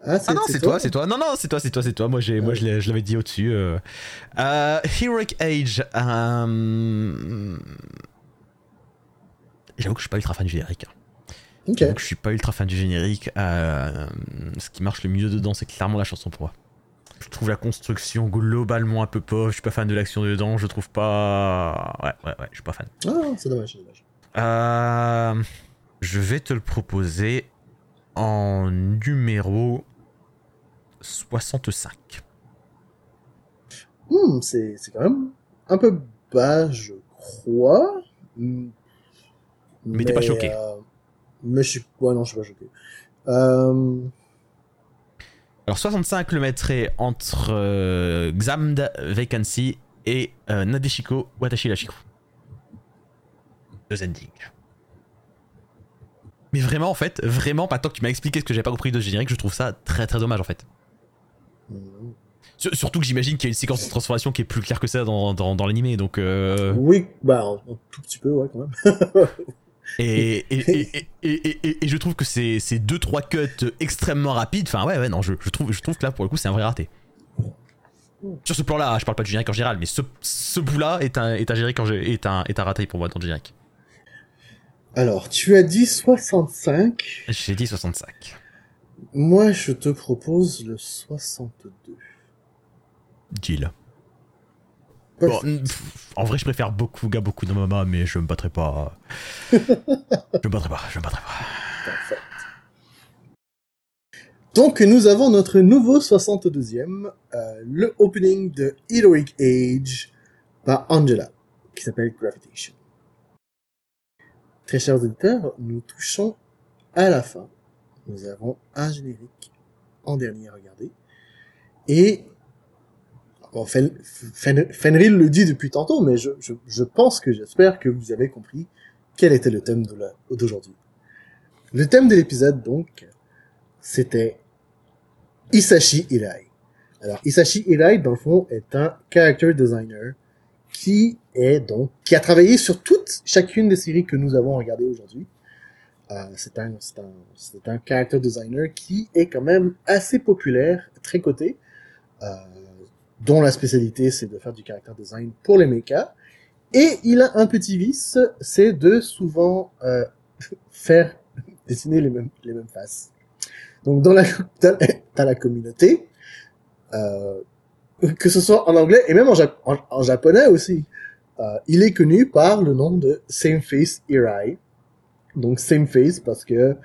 S2: Ah,
S1: Ah non, c'est toi, c'est toi. Non, non, c'est toi, c'est toi, c'est toi. Moi, j'ai, moi,
S2: Ouais.
S1: je l'avais dit au-dessus. Euh... Euh, Heroic Age. J'avoue que je suis pas ultra fan du générique.
S2: Ok.
S1: J'avoue que je suis pas ultra fan du générique. Ce qui marche le mieux dedans, c'est clairement la chanson pour moi. Je trouve la construction globalement un peu pauvre. Je suis pas fan de l'action dedans. Je trouve pas. Ouais, ouais, ouais. Je suis pas fan.
S2: Ah, c'est dommage, c'est dommage.
S1: Euh, je vais te le proposer en numéro 65.
S2: Hmm, c'est c'est quand même un peu bas, je crois. Hmm.
S1: Mais t'es pas choqué.
S2: euh, mais je suis... Ouais, non, je suis pas choqué. Euh...
S1: Alors 65 le mettrait entre euh, Xamd Vacancy et euh, Nadeshiko Watashi Lashiko. Deux endings. Mais vraiment en fait, vraiment, pas tant que tu m'as expliqué ce que j'ai pas compris de ce générique, je trouve ça très très dommage en fait. Sur- Surtout que j'imagine qu'il y a une séquence de transformation qui est plus claire que ça dans, dans, dans l'animé, donc... Euh...
S2: Oui, bah, un tout petit peu, ouais, quand même. [laughs]
S1: Et, et, et, et, je trouve que c'est c'est deux trois cuts extrêmement rapides. Enfin ouais ouais non je, je trouve je trouve que là pour le coup c'est un vrai raté. Sur ce plan-là, je parle pas du générique en général, mais ce, ce bout-là est un est un générique en est un est un raté pour moi dans le générique.
S2: Alors, tu as dit 65.
S1: J'ai dit 65.
S2: Moi, je te propose le 62.
S1: Jill. Bon,
S2: Perfect.
S1: pff, en vrai, je préfère beaucoup gars, beaucoup de Mama, mais je me battrai [laughs] pas. je me battrai pas, je me battrai pas.
S2: Donc, nous avons notre nouveau 62e, euh, le opening de Heroic Age par Angela, qui s'appelle Gravitation. Très chers auditeurs, nous touchons à la fin. Nous avons un générique en dernier à regarder. Et, bon, le dit depuis tantôt, mais je, pense que j'espère que vous avez compris quel était le thème d'aujourd'hui. Le thème de l'épisode, donc, c'était Isashi Irai. Alors, Isashi Irai, dans le fond, est un character designer qui est donc, qui a travaillé sur toutes, chacune des séries que nous avons regardées aujourd'hui. Euh, c'est un, c'est un, c'est un character designer qui est quand même assez populaire, très coté, euh, dont la spécialité c'est de faire du character design pour les mechas. Et il a un petit vice, c'est de souvent euh, faire [laughs] dessiner les mêmes, les mêmes faces. Donc dans la, dans, [laughs] dans la communauté, euh, que ce soit en anglais et même en japonais aussi, euh, il est connu par le nom de Same Face Irai. Donc Same Face parce que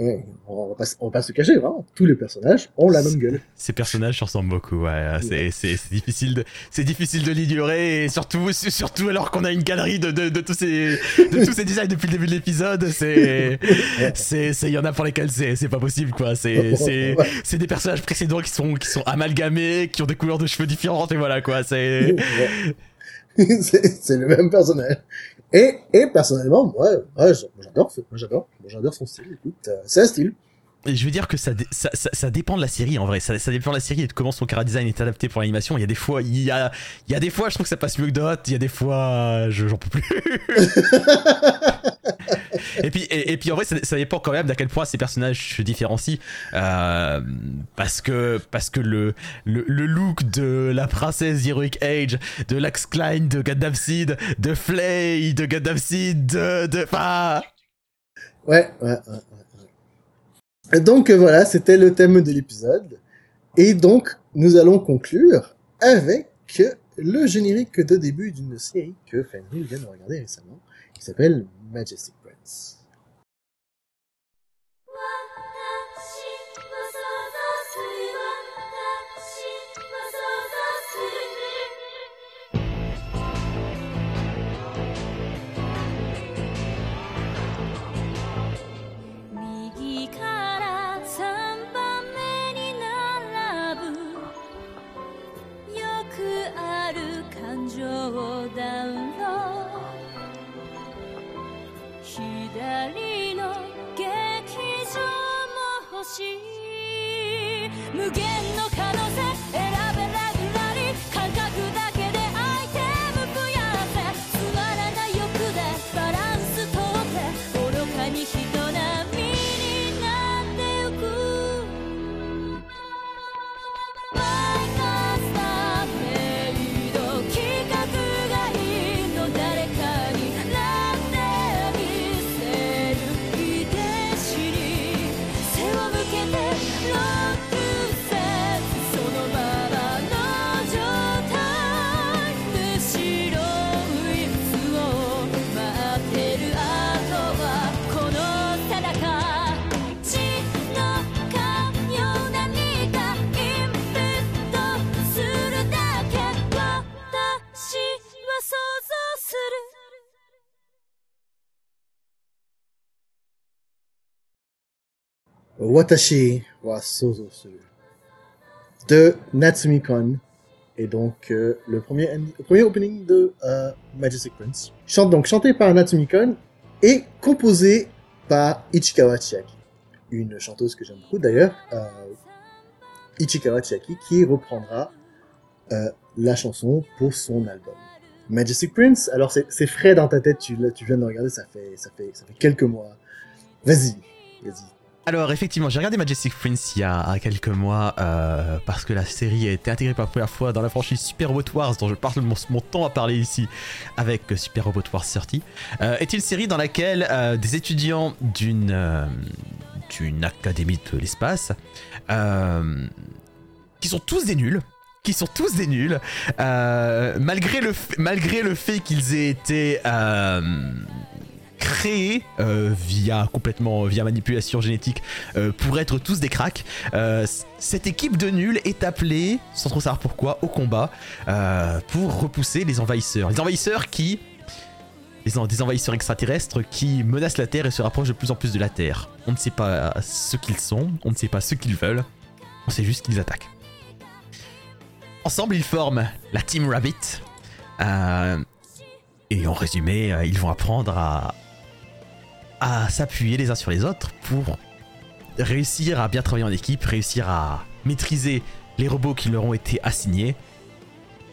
S2: eh, on va pas, on va pas se cacher, vraiment, tous les personnages ont la même gueule.
S1: Ces personnages se ressemblent beaucoup, ouais. C'est, c'est, c'est difficile de, c'est difficile de l'ignorer, et surtout, surtout alors qu'on a une galerie de, de, de tous ces, de tous ces designs depuis le début de l'épisode. C'est, c'est, c'est, il y en a pour lesquels c'est, c'est pas possible, quoi. C'est, c'est,
S2: Ouais.
S1: c'est des personnages précédents qui sont, qui sont amalgamés, qui ont des couleurs de cheveux différentes, et voilà, quoi. C'est, [laughs]
S2: c'est c'est le même personnage. Et, et personnellement, moi, ouais, j'adore, j'adore son style. Écoute, euh, c'est un style.
S1: Je veux dire que ça, ça, ça, ça dépend de la série en vrai. Ça, ça dépend de la série et de comment son chara design est adapté pour l'animation. Il y a des fois, il y a, il y a des fois, je trouve que ça passe mieux que d'autres. Il y a des fois, je, j'en peux plus. [laughs] et puis, et, et puis en vrai, ça, ça dépend quand même d'à quel point ces personnages se différencient. Euh, parce que, parce que le, le, le look de la princesse Heroic Age, de Lax Klein, de Gundam Seed, de Flay, de Gundam Seed, de, de, enfin,
S2: Ouais, ouais, ouais, Donc euh, voilà, c'était le thème de l'épisode. Et donc, nous allons conclure avec le générique de début d'une série que Fenrir vient de regarder récemment, qui s'appelle Majestic Prince.
S3: しい。無限の可能性。
S2: Watashi wa Sozo de Natsumi Kon et donc euh, le premier premier opening de euh, Majestic Prince. Chante donc chanté par Natsumi Kon et composé par Ichikawa Chiaki, une chanteuse que j'aime beaucoup d'ailleurs, euh, Ichikawa Chiaki qui reprendra la chanson pour son album. Majestic Prince, alors c'est frais dans ta tête, tu, tu viens de regarder, ça fait, ça fait, ça fait quelques mois. Vas-y, vas-y.
S1: Alors effectivement, j'ai regardé Majestic Prince il y a quelques mois euh, parce que la série a été intégrée pour la première fois dans la franchise Super Robot Wars dont je passe mon, temps à parler ici avec Super Robot Wars 30. Euh, est une série dans laquelle euh, des étudiants d'une d'une académie de l'espace qui sont tous des nuls qui sont tous des nuls, malgré, le malgré le fait qu'ils aient été créés euh, via complètement via manipulation génétique euh, pour être tous des cracks. euh, cette équipe de nuls est appelée, sans trop savoir pourquoi, au combat pour repousser les envahisseurs. Les envahisseurs qui des envahisseurs extraterrestres qui menacent la Terre et se rapprochent de plus en plus de la Terre. On ne sait pas ce qu'ils sont, on ne sait pas ce qu'ils veulent, on sait juste qu'ils attaquent. Ensemble, ils forment la Team Rabbit. et en résumé, ils vont apprendre à, à s'appuyer les uns sur les autres pour réussir à bien travailler en équipe, réussir à maîtriser les robots qui leur ont été assignés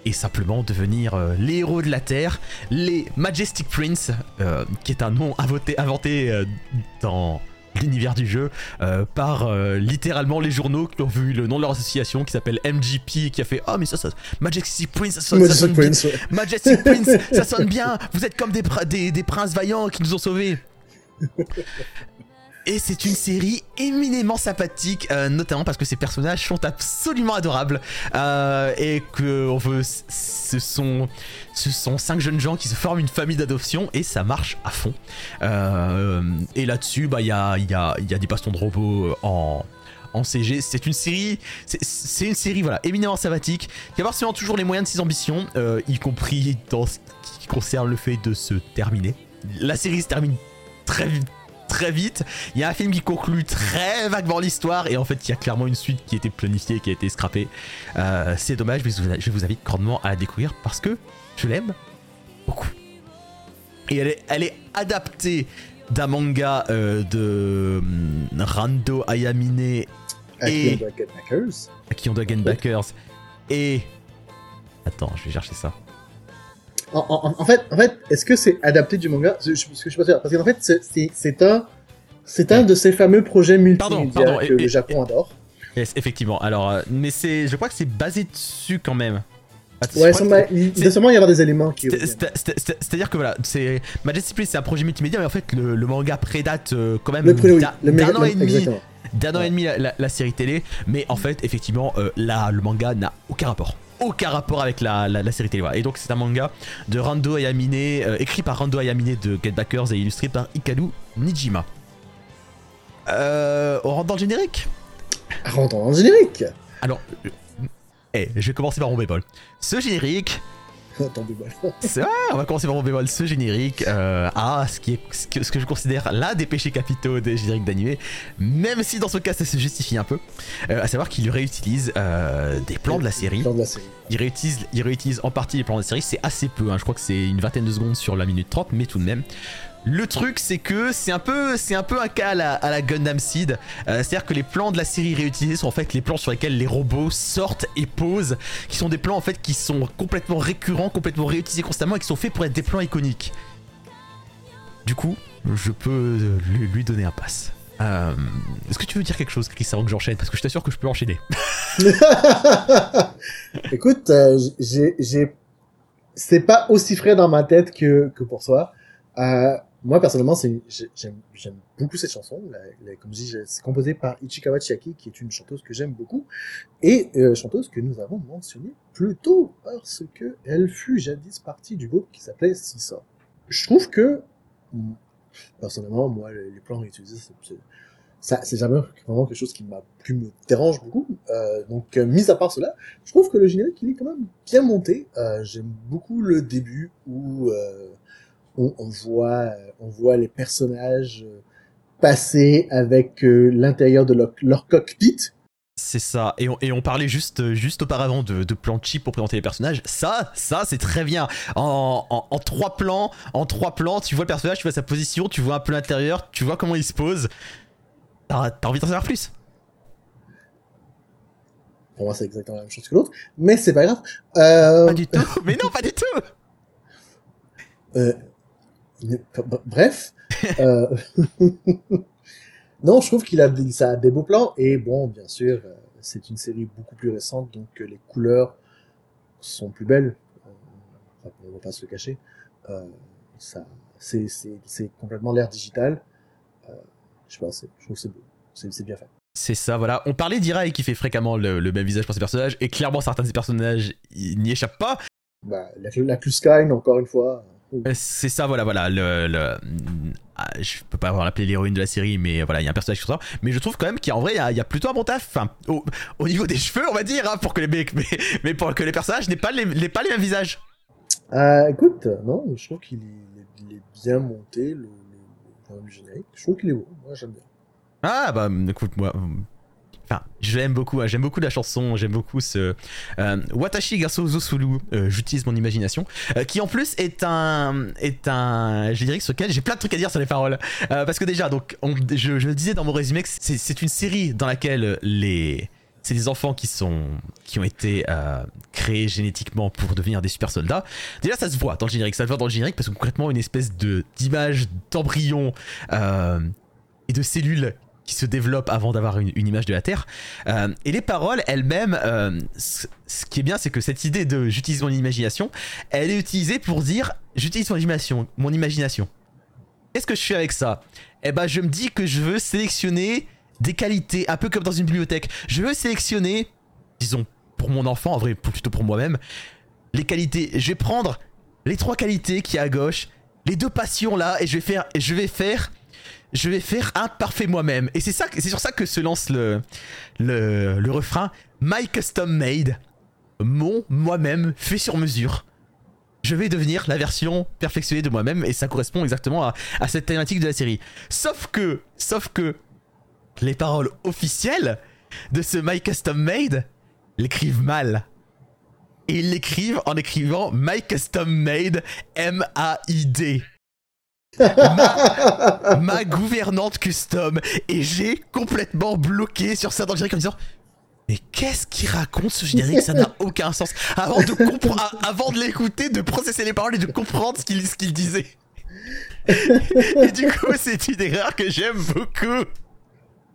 S1: et simplement devenir euh, les héros de la Terre, les Majestic Prince, euh, qui est un nom inventé, inventé euh, dans l'univers du jeu euh, par euh, littéralement les journaux qui ont vu le nom de leur association qui s'appelle MGP et qui a fait oh mais ça, ça Majestic Prince ça sonne, ça
S2: Majestic
S1: sonne bien.
S2: Prince, ouais.
S1: Majestic Prince ça sonne bien vous êtes comme des, des, des princes vaillants qui nous ont sauvés et c'est une série éminemment sympathique, euh, notamment parce que ces personnages sont absolument adorables euh, et que on veut, ce sont, ce sont cinq jeunes gens qui se forment une famille d'adoption et ça marche à fond. Euh, et là-dessus, bah il y a, y, a, y a des bastons de robots en en CG, c'est une série, c'est- une série voilà éminemment sympathique qui a forcément toujours les moyens de ses ambitions, y compris dans ce qui concerne le fait de se terminer. La série se termine très vite très vite. Il y a un film qui conclut très vaguement l'histoire et en fait il y a clairement une suite qui a été planifiée, qui a été scrappée. Euh, c'est dommage, mais je vous, invite grandement à la découvrir parce que je l'aime beaucoup. Et elle est, elle est adaptée d'un manga euh, de hum, Rando Ayamine Et-. Akion Dragon Backers et... Attends, je vais chercher ça.
S2: En, en- en fait, en fait, est-ce que c'est adapté du manga je, je, parce que je suis pas sûr. Parce qu'en fait, c'est- un, c'est un de ces fameux projets multimédia
S1: Pardon, pardon,
S2: que
S1: et-
S2: le
S1: et-
S2: Japon adore.
S1: Yes, effectivement. Alors, euh, mais c'est, je crois que c'est basé dessus quand même. Je
S2: Ouais, m'a- il y avoir des éléments qui.
S1: C'est-à-dire que voilà, c'est Prince, c'est un projet multimédia, mais en fait le, le manga prédate euh, quand même d'un an et demi, d'un an et demi la, la- la série télé, mais en fait effectivement euh, là le manga n'a aucun rapport, aucun rapport avec la, la- la série télé. voilà. Et donc c'est un manga de Rando Ayamine, euh, écrit par Rando Ayamine de Get Backers et illustré par Hikaru Nijima. Euh, on rentre dans le générique?
S2: Rentrons dans le générique.
S1: Alors, euh, eh, je vais commencer par mon bémol. Ce générique, [laughs] C'est- ouais, on va commencer par mon bémol. Ce générique euh, a ce, qui est, ce, que, ce que je considère l'un des péchés capitaux des génériques d'animé, même si dans ce cas ça se justifie un peu, euh, à savoir qu'il réutilise euh, des plans de la série.
S2: De la série.
S1: Il réutilise, il réutilise en partie les plans de la série, c'est assez peu, hein, je crois que c'est une vingtaine de secondes sur la minute 30, mais tout de même. Le truc, c'est que c'est un peu, un peu un cas à la, à la Gundam Seed. Euh, C'est-à-dire que les plans de la série réutilisés sont en fait les plans sur lesquels les robots sortent et posent, qui sont des plans en fait qui sont complètement récurrents, complètement réutilisés constamment et qui sont faits pour être des plans iconiques. Du coup, je peux euh, lui, donner un pass. Euh, Est-ce que tu veux dire quelque chose, Chris, avant que j'enchaîne? Parce que je t'assure que je peux enchaîner. [laughs] [laughs]
S2: Écoute, j'ai, c'est pas aussi frais dans ma tête que, que pour toi. Moi, personnellement, c'est, j'ai- j'aime, j'aime beaucoup cette chanson. Comme je dis, c'est composé par Ichikawa Chiaki, qui est une chanteuse que j'aime beaucoup, et euh, chanteuse que nous avons mentionnée plus tôt, parce que elle fut jadis partie du groupe qui s'appelait Sisa. Je trouve que, mm, personnellement, moi, les, plans réutilisés, c'est, ça, c'est jamais vraiment quelque chose qui m'a, qui me dérange beaucoup. Euh, donc, euh, mis à part cela, je trouve que le générique, il est quand même bien monté. Euh, J'aime beaucoup le début où euh, on, on voit, euh, on voit les personnages euh, passer avec euh, l'intérieur de leur, leur cockpit.
S1: C'est ça, et on, et on parlait juste, juste auparavant de, de plans cheap pour présenter les personnages. Ça, ça c'est très bien. En, en, en trois plans, en trois plans, tu vois le personnage, tu vois sa position, tu vois un peu l'intérieur, tu vois comment il se pose. T'as t'as envie d'en savoir plus
S2: Pour moi, c'est exactement la même chose que l'autre, mais c'est pas grave. Euh,
S1: Pas du tout. [laughs] Mais non, pas du tout.
S2: Euh, bref. euh, [laughs] non, je trouve qu'il a, ça a des beaux plans. Et bon, bien sûr, euh, c'est une série beaucoup plus récente, donc euh, les couleurs sont plus belles. Enfin, on va pas se le cacher. Euh, ça, c'est, complètement l'air digital. Euh, je sais pas, je trouve que c'est beau. C'est, bien fait.
S1: C'est ça, voilà. On parlait d'Irai qui fait fréquemment le, le même visage pour ses personnages, et clairement certains de ses personnages n'y échappent pas.
S2: Bah, la, la encore une fois.
S1: Euh, C'est ça, voilà, voilà. Le, le- ah, je peux pas avoir l'appeler l'héroïne de la série, mais voilà, il y a un personnage qui sort. Mais je trouve quand même qu'en vrai, il y a- il y, a plutôt un bon taf. Enfin, au, au niveau des cheveux, on va dire, hein, pour que les mecs, [laughs] mais, mais pour que les personnages n'aient pas les, n'aient pas les mêmes visages.
S2: Euh, écoute, non, je trouve qu'il est, il est bien monté, le, le, le générique. Je trouve qu'il est beau. Moi, j'aime bien.
S1: Ah bah écoute moi, enfin j'aime beaucoup, hein, j'aime beaucoup la chanson, j'aime beaucoup ce euh, Watashi Gaso Zosulu, euh, j'utilise mon imagination, euh, qui en plus est un est un générique sur lequel j'ai plein de trucs à dire sur les paroles, parce que déjà donc on- je, je le disais dans mon résumé que c'est une série dans laquelle les c'est des enfants qui sont qui ont été créés génétiquement pour devenir des super soldats. Déjà ça se voit dans le générique, ça se voit dans le générique parce que concrètement une espèce d'image d'embryon et de cellules qui se développent avant d'avoir une, image de la Terre. Euh, et les paroles elles-mêmes, euh, ce, qui est bien, c'est que cette idée de j'utilise mon imagination, elle est utilisée pour dire j'utilise mon imagination. Mon imagination. Qu'est-ce que je fais avec ça? Eh ben, je me dis que je veux sélectionner des qualités, un peu comme dans une bibliothèque. Je veux sélectionner, disons, pour mon enfant, en vrai, plutôt pour moi-même, les qualités. Je vais prendre les trois qualités qui a à gauche, les deux passions là, et je vais faire, je vais faire je vais faire un parfait moi-même. Et c'est ça, c'est sur ça que se lance le, le, refrain My custom made, mon moi-même fait sur mesure. Je vais devenir la version perfectionnée de moi-même et ça correspond exactement à, à cette thématique de la série. Sauf que, sauf que les paroles officielles de ce My custom made l'écrivent mal. Et ils l'écrivent en écrivant My custom made M-A-I-D ma, ma gouvernante custom et j'ai complètement bloqué sur ça dans le générique en disant mais qu'est-ce qu'il raconte ce générique? Ça n'a [laughs] aucun sens. Avant de, avant l'écouter, de processer les paroles et de comprendre ce qu'il ce qu'il disait. et du coup, c'est une erreur que j'aime beaucoup.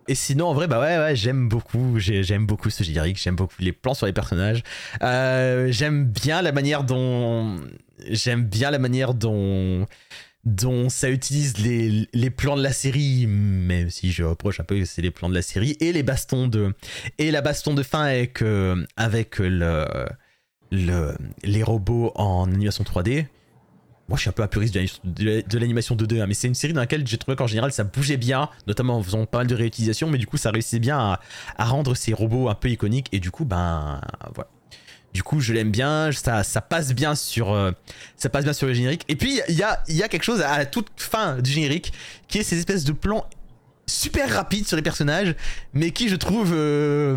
S1: Et sinon, en vrai, bah ouais, ouais j'aime beaucoup, j'ai- j'aime beaucoup ce générique, j'aime beaucoup les plans sur les personnages. Euh, j'aime bien la manière dont, j'aime bien la manière dont, dont ça utilise les, plans de la série, même si je reproche un peu que c'est les plans de la série et les bastons de, et la baston de fin avec, euh, avec le, le, les robots en animation 3D. Moi, je suis un peu un puriste de l'animation- de de l'animation 2D, hein, mais c'est une série dans laquelle j'ai trouvé qu'en général ça bougeait bien, notamment en faisant pas mal de réutilisation, mais du coup ça réussissait bien à rendre ces robots un peu iconiques, et du coup, ben voilà. Du coup, je l'aime bien, ça, ça passe bien sur, euh, ça passe bien sur le générique. Et puis il y a, il y a quelque chose à la toute fin du générique qui est ces espèces de plans super rapides sur les personnages, mais qui je trouve euh,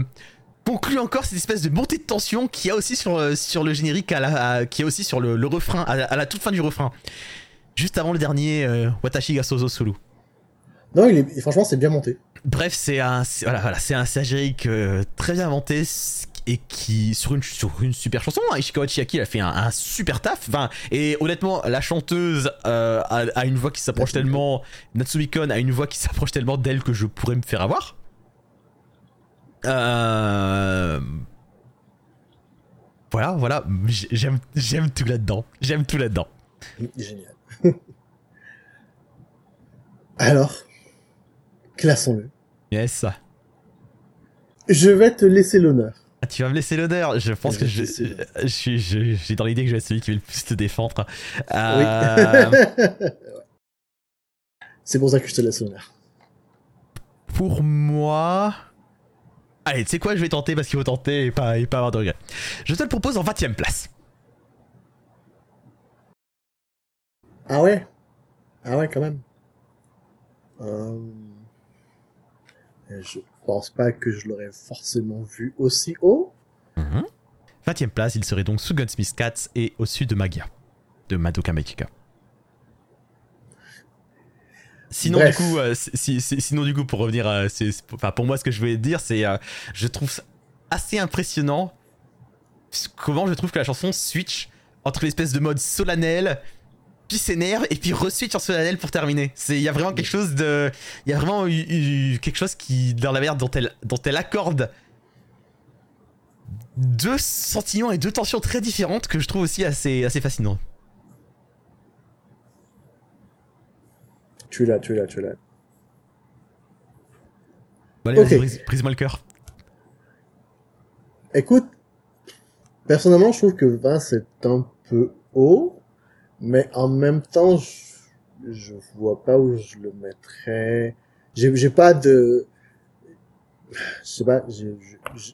S1: conclut encore cette espèce de montée de tension qu'il y a aussi sur, euh, sur le générique, à la, à- qui est aussi sur le, le refrain, à la, à la toute fin du refrain. Juste avant le dernier euh, Watashi ga Sozo Sulu.
S2: Non, il est, et franchement, c'est bien monté.
S1: Bref, c'est un, voilà, voilà, c'est un, euh, très bien inventé s- et qui sur une sur une super chanson. hein, Ishikawa Chiaki a fait un, un super taf. Enfin, et honnêtement, la chanteuse euh, a, a une voix qui s'approche tellement. Natsumi Kon a une voix qui s'approche tellement d'elle que je pourrais me faire avoir. Euh... Voilà, voilà, j'aime j'aime tout là-dedans. J'aime tout là-dedans.
S2: Génial. [laughs] Alors, classons-le.
S1: Yes.
S2: Je vais te laisser l'honneur.
S1: Ah, tu vas me laisser l'honneur. Je pense que je, suis, je- j'ai dans l'idée que je vais être celui qui va le plus te défendre. Euh, [laughs]
S2: c'est pour ça que je te laisse l'honneur.
S1: pour moi, allez, tu sais quoi, je vais tenter parce qu'il faut tenter et pas, et pas avoir de regrets. Je te le propose en 20 e place.
S2: Ah ouais? Ah ouais, quand même. Euh... Je pense pas que je l'aurais forcément vu aussi haut.
S1: 20 e place, il serait donc sous Gunsmith Cats et au-dessus de Magia, de Madoka Magica. Sinon
S2: Bref.
S1: du coup, euh, si- si- sinon du coup pour revenir, c'est- enfin pour moi ce que je voulais dire, c'est, euh, je trouve ça assez impressionnant comment je trouve que la chanson switch entre l'espèce de mode solennel, puis s'énerve et puis re-switch en solennel pour terminer. C'est, il y a vraiment quelque chose de, il y a vraiment eu, eu quelque chose qui dans la manière dont elle, dont elle accorde deux sentiments et deux tensions très différentes que je trouve aussi assez, assez fascinant.
S2: Tu là, tu là, tu es là.
S1: Allez,
S2: Ok.
S1: vas-y, brise- brise-moi le cœur.
S2: Écoute, personnellement, je trouve que 20 c'est un peu haut, mais en même temps, je, je vois pas où je le mettrais. J'ai, j'ai pas de, je sais pas, j'ai,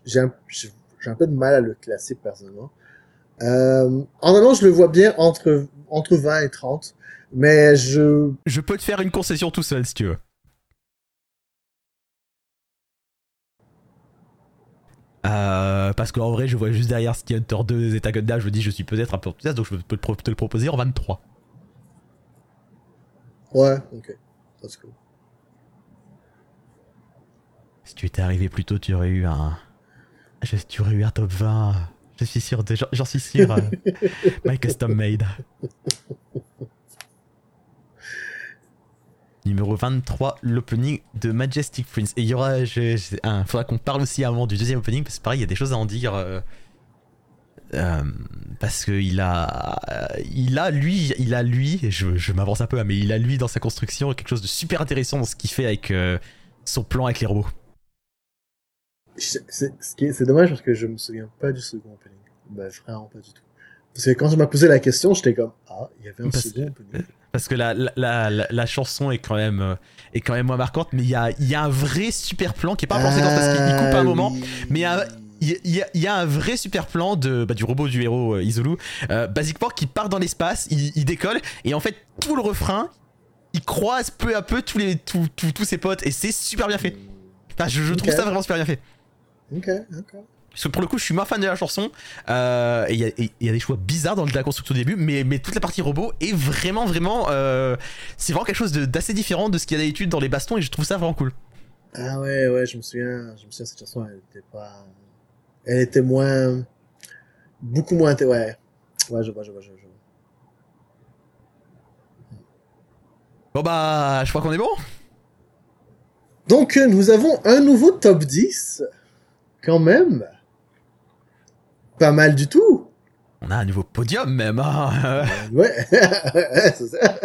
S2: j'ai- un, j'ai un peu de mal à le classer personnellement. Euh, en allant, je le vois bien entre, entre 20 et 30, mais je,
S1: Je peux te faire une concession tout seul si tu veux. Euh, parce qu'en vrai, je vois juste derrière City Hunter 2 et Titan, je me dis, je suis peut-être un peu enthousiaste, donc je peux te, le proposer en 23.
S2: ouais, ok, that's cool.
S1: Si tu étais arrivé plus tôt, tu aurais eu un. je- Tu aurais eu un top 20. Je suis sûr, de- j'en j'en suis sûr. euh, [laughs] My custom made. Numéro 23, l'opening de Majestic Prince. Et il y aura. Je, je- un, faudra qu'on parle aussi avant du deuxième opening, parce que pareil, il y a des choses à en dire. euh, euh, parce que il a, il a lui, il a lui, je, je m'avance un peu, hein, mais il a lui dans sa construction quelque chose de super intéressant dans ce qu'il fait avec euh, son plan avec les robots.
S2: C'est dommage parce que je me souviens pas du second opening. Bah, vraiment pas du tout. Parce que quand je m'as posé la question, j'étais comme, ah, il y avait un
S1: Parce-
S2: second opening.
S1: Parce que la, la, la, chanson est quand même euh, est quand même moins marquante, mais il y a, y a un vrai super plan qui est pas un plan séquence parce qu'il il coupe à un
S2: Ah,
S1: moment,
S2: oui.
S1: mais il y y, y a, un vrai super plan de, bah, du robot du héros euh, Izulu, euh, basiquement qui part dans l'espace, il, il décolle, et en fait tout le refrain, il croise peu à peu tous, les, tous, tous, tous ses potes, et c'est super bien fait. Enfin, je, je trouve ça vraiment super bien fait.
S2: Ok, ok.
S1: Parce que pour le coup, je suis moins fan de la chanson. euh, et il y, a- y des choix bizarres dans la construction au début, mais, mais toute la partie robot est vraiment, vraiment. euh, c'est vraiment quelque chose d'assez différent de ce qu'il y a d'habitude dans les bastons, et je trouve ça vraiment cool.
S2: Ah ouais, ouais, je me souviens, je me souviens, cette chanson, elle était pas, elle était moins, beaucoup moins, ouais. Ouais, je vois, je vois, je vois. je vois.
S1: Bon bah, je crois qu'on est bon.
S2: Donc, euh, nous avons un nouveau top 10. Quand même. Pas mal du tout.
S1: On a un nouveau podium même. hein.
S2: Ouais. [laughs] C'est ça.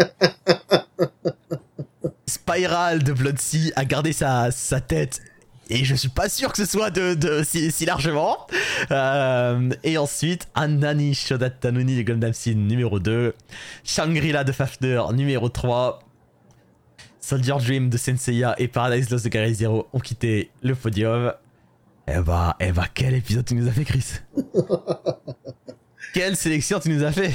S1: Spiral de Bloodsea a gardé sa, sa tête. Et je suis pas sûr que ce soit de, de si, si largement. Euh, et ensuite, Anani Shodat Tanuni de Gundam Seed numéro 2. Shangri-La de Fafner numéro 3. Soldier Dream de Senseiya et Paradise Lost de Garry Zero ont quitté le podium. Eh bah, eh bah, quel épisode tu nous as fait, Chris [laughs] Quelle sélection tu nous as fait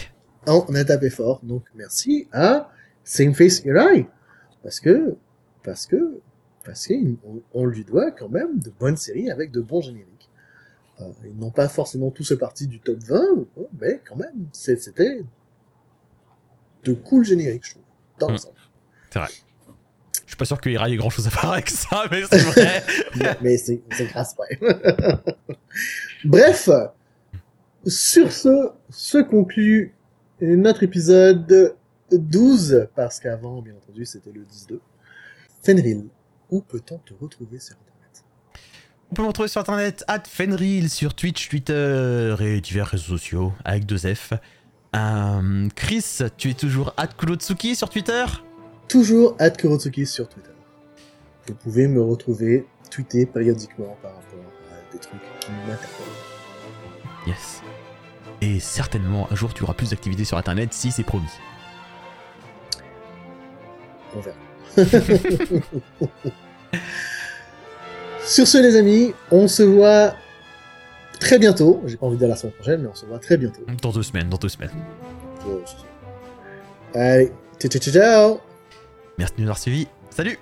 S2: On a tapé fort, donc merci à Same Face Uri. Parce que, parce que, parce qu'on on lui doit quand même de bonnes séries avec de bons génériques. Euh, ils n'ont pas forcément tous fait partie du top 20, mais quand même, c'est- c'était de cool génériques, je trouve, dans l'ensemble.
S1: Je suis pas sûr qu'il y ait grand chose à faire avec ça, mais c'est vrai. [laughs]
S2: Mais- c'est grâce ouais. [laughs] Bref, sur ce, se conclut notre épisode 12, parce qu'avant, bien entendu, c'était le 10-2. Fenril, où peut-on te retrouver sur Internet?
S1: On peut me retrouver sur internet, at Fenril, sur Twitch, Twitter et divers réseaux sociaux, avec deux F. Euh, Chris, tu es toujours at Kurotsuki sur Twitter?
S2: Toujours at Kurotsuki sur Twitter. Vous pouvez me retrouver tweeter périodiquement par rapport à des trucs qui m'interpellent.
S1: Yes. Et certainement, un jour, tu auras plus d'activités sur internet si c'est promis.
S2: On verra. [laughs] Sur ce, les amis, on se voit très bientôt. J'ai pas envie de dire la semaine prochaine, mais on se voit très bientôt.
S1: Dans deux semaines, dans deux semaines.
S2: Allez, ciao, ciao, ciao.
S1: Merci de nous avoir suivis. Salut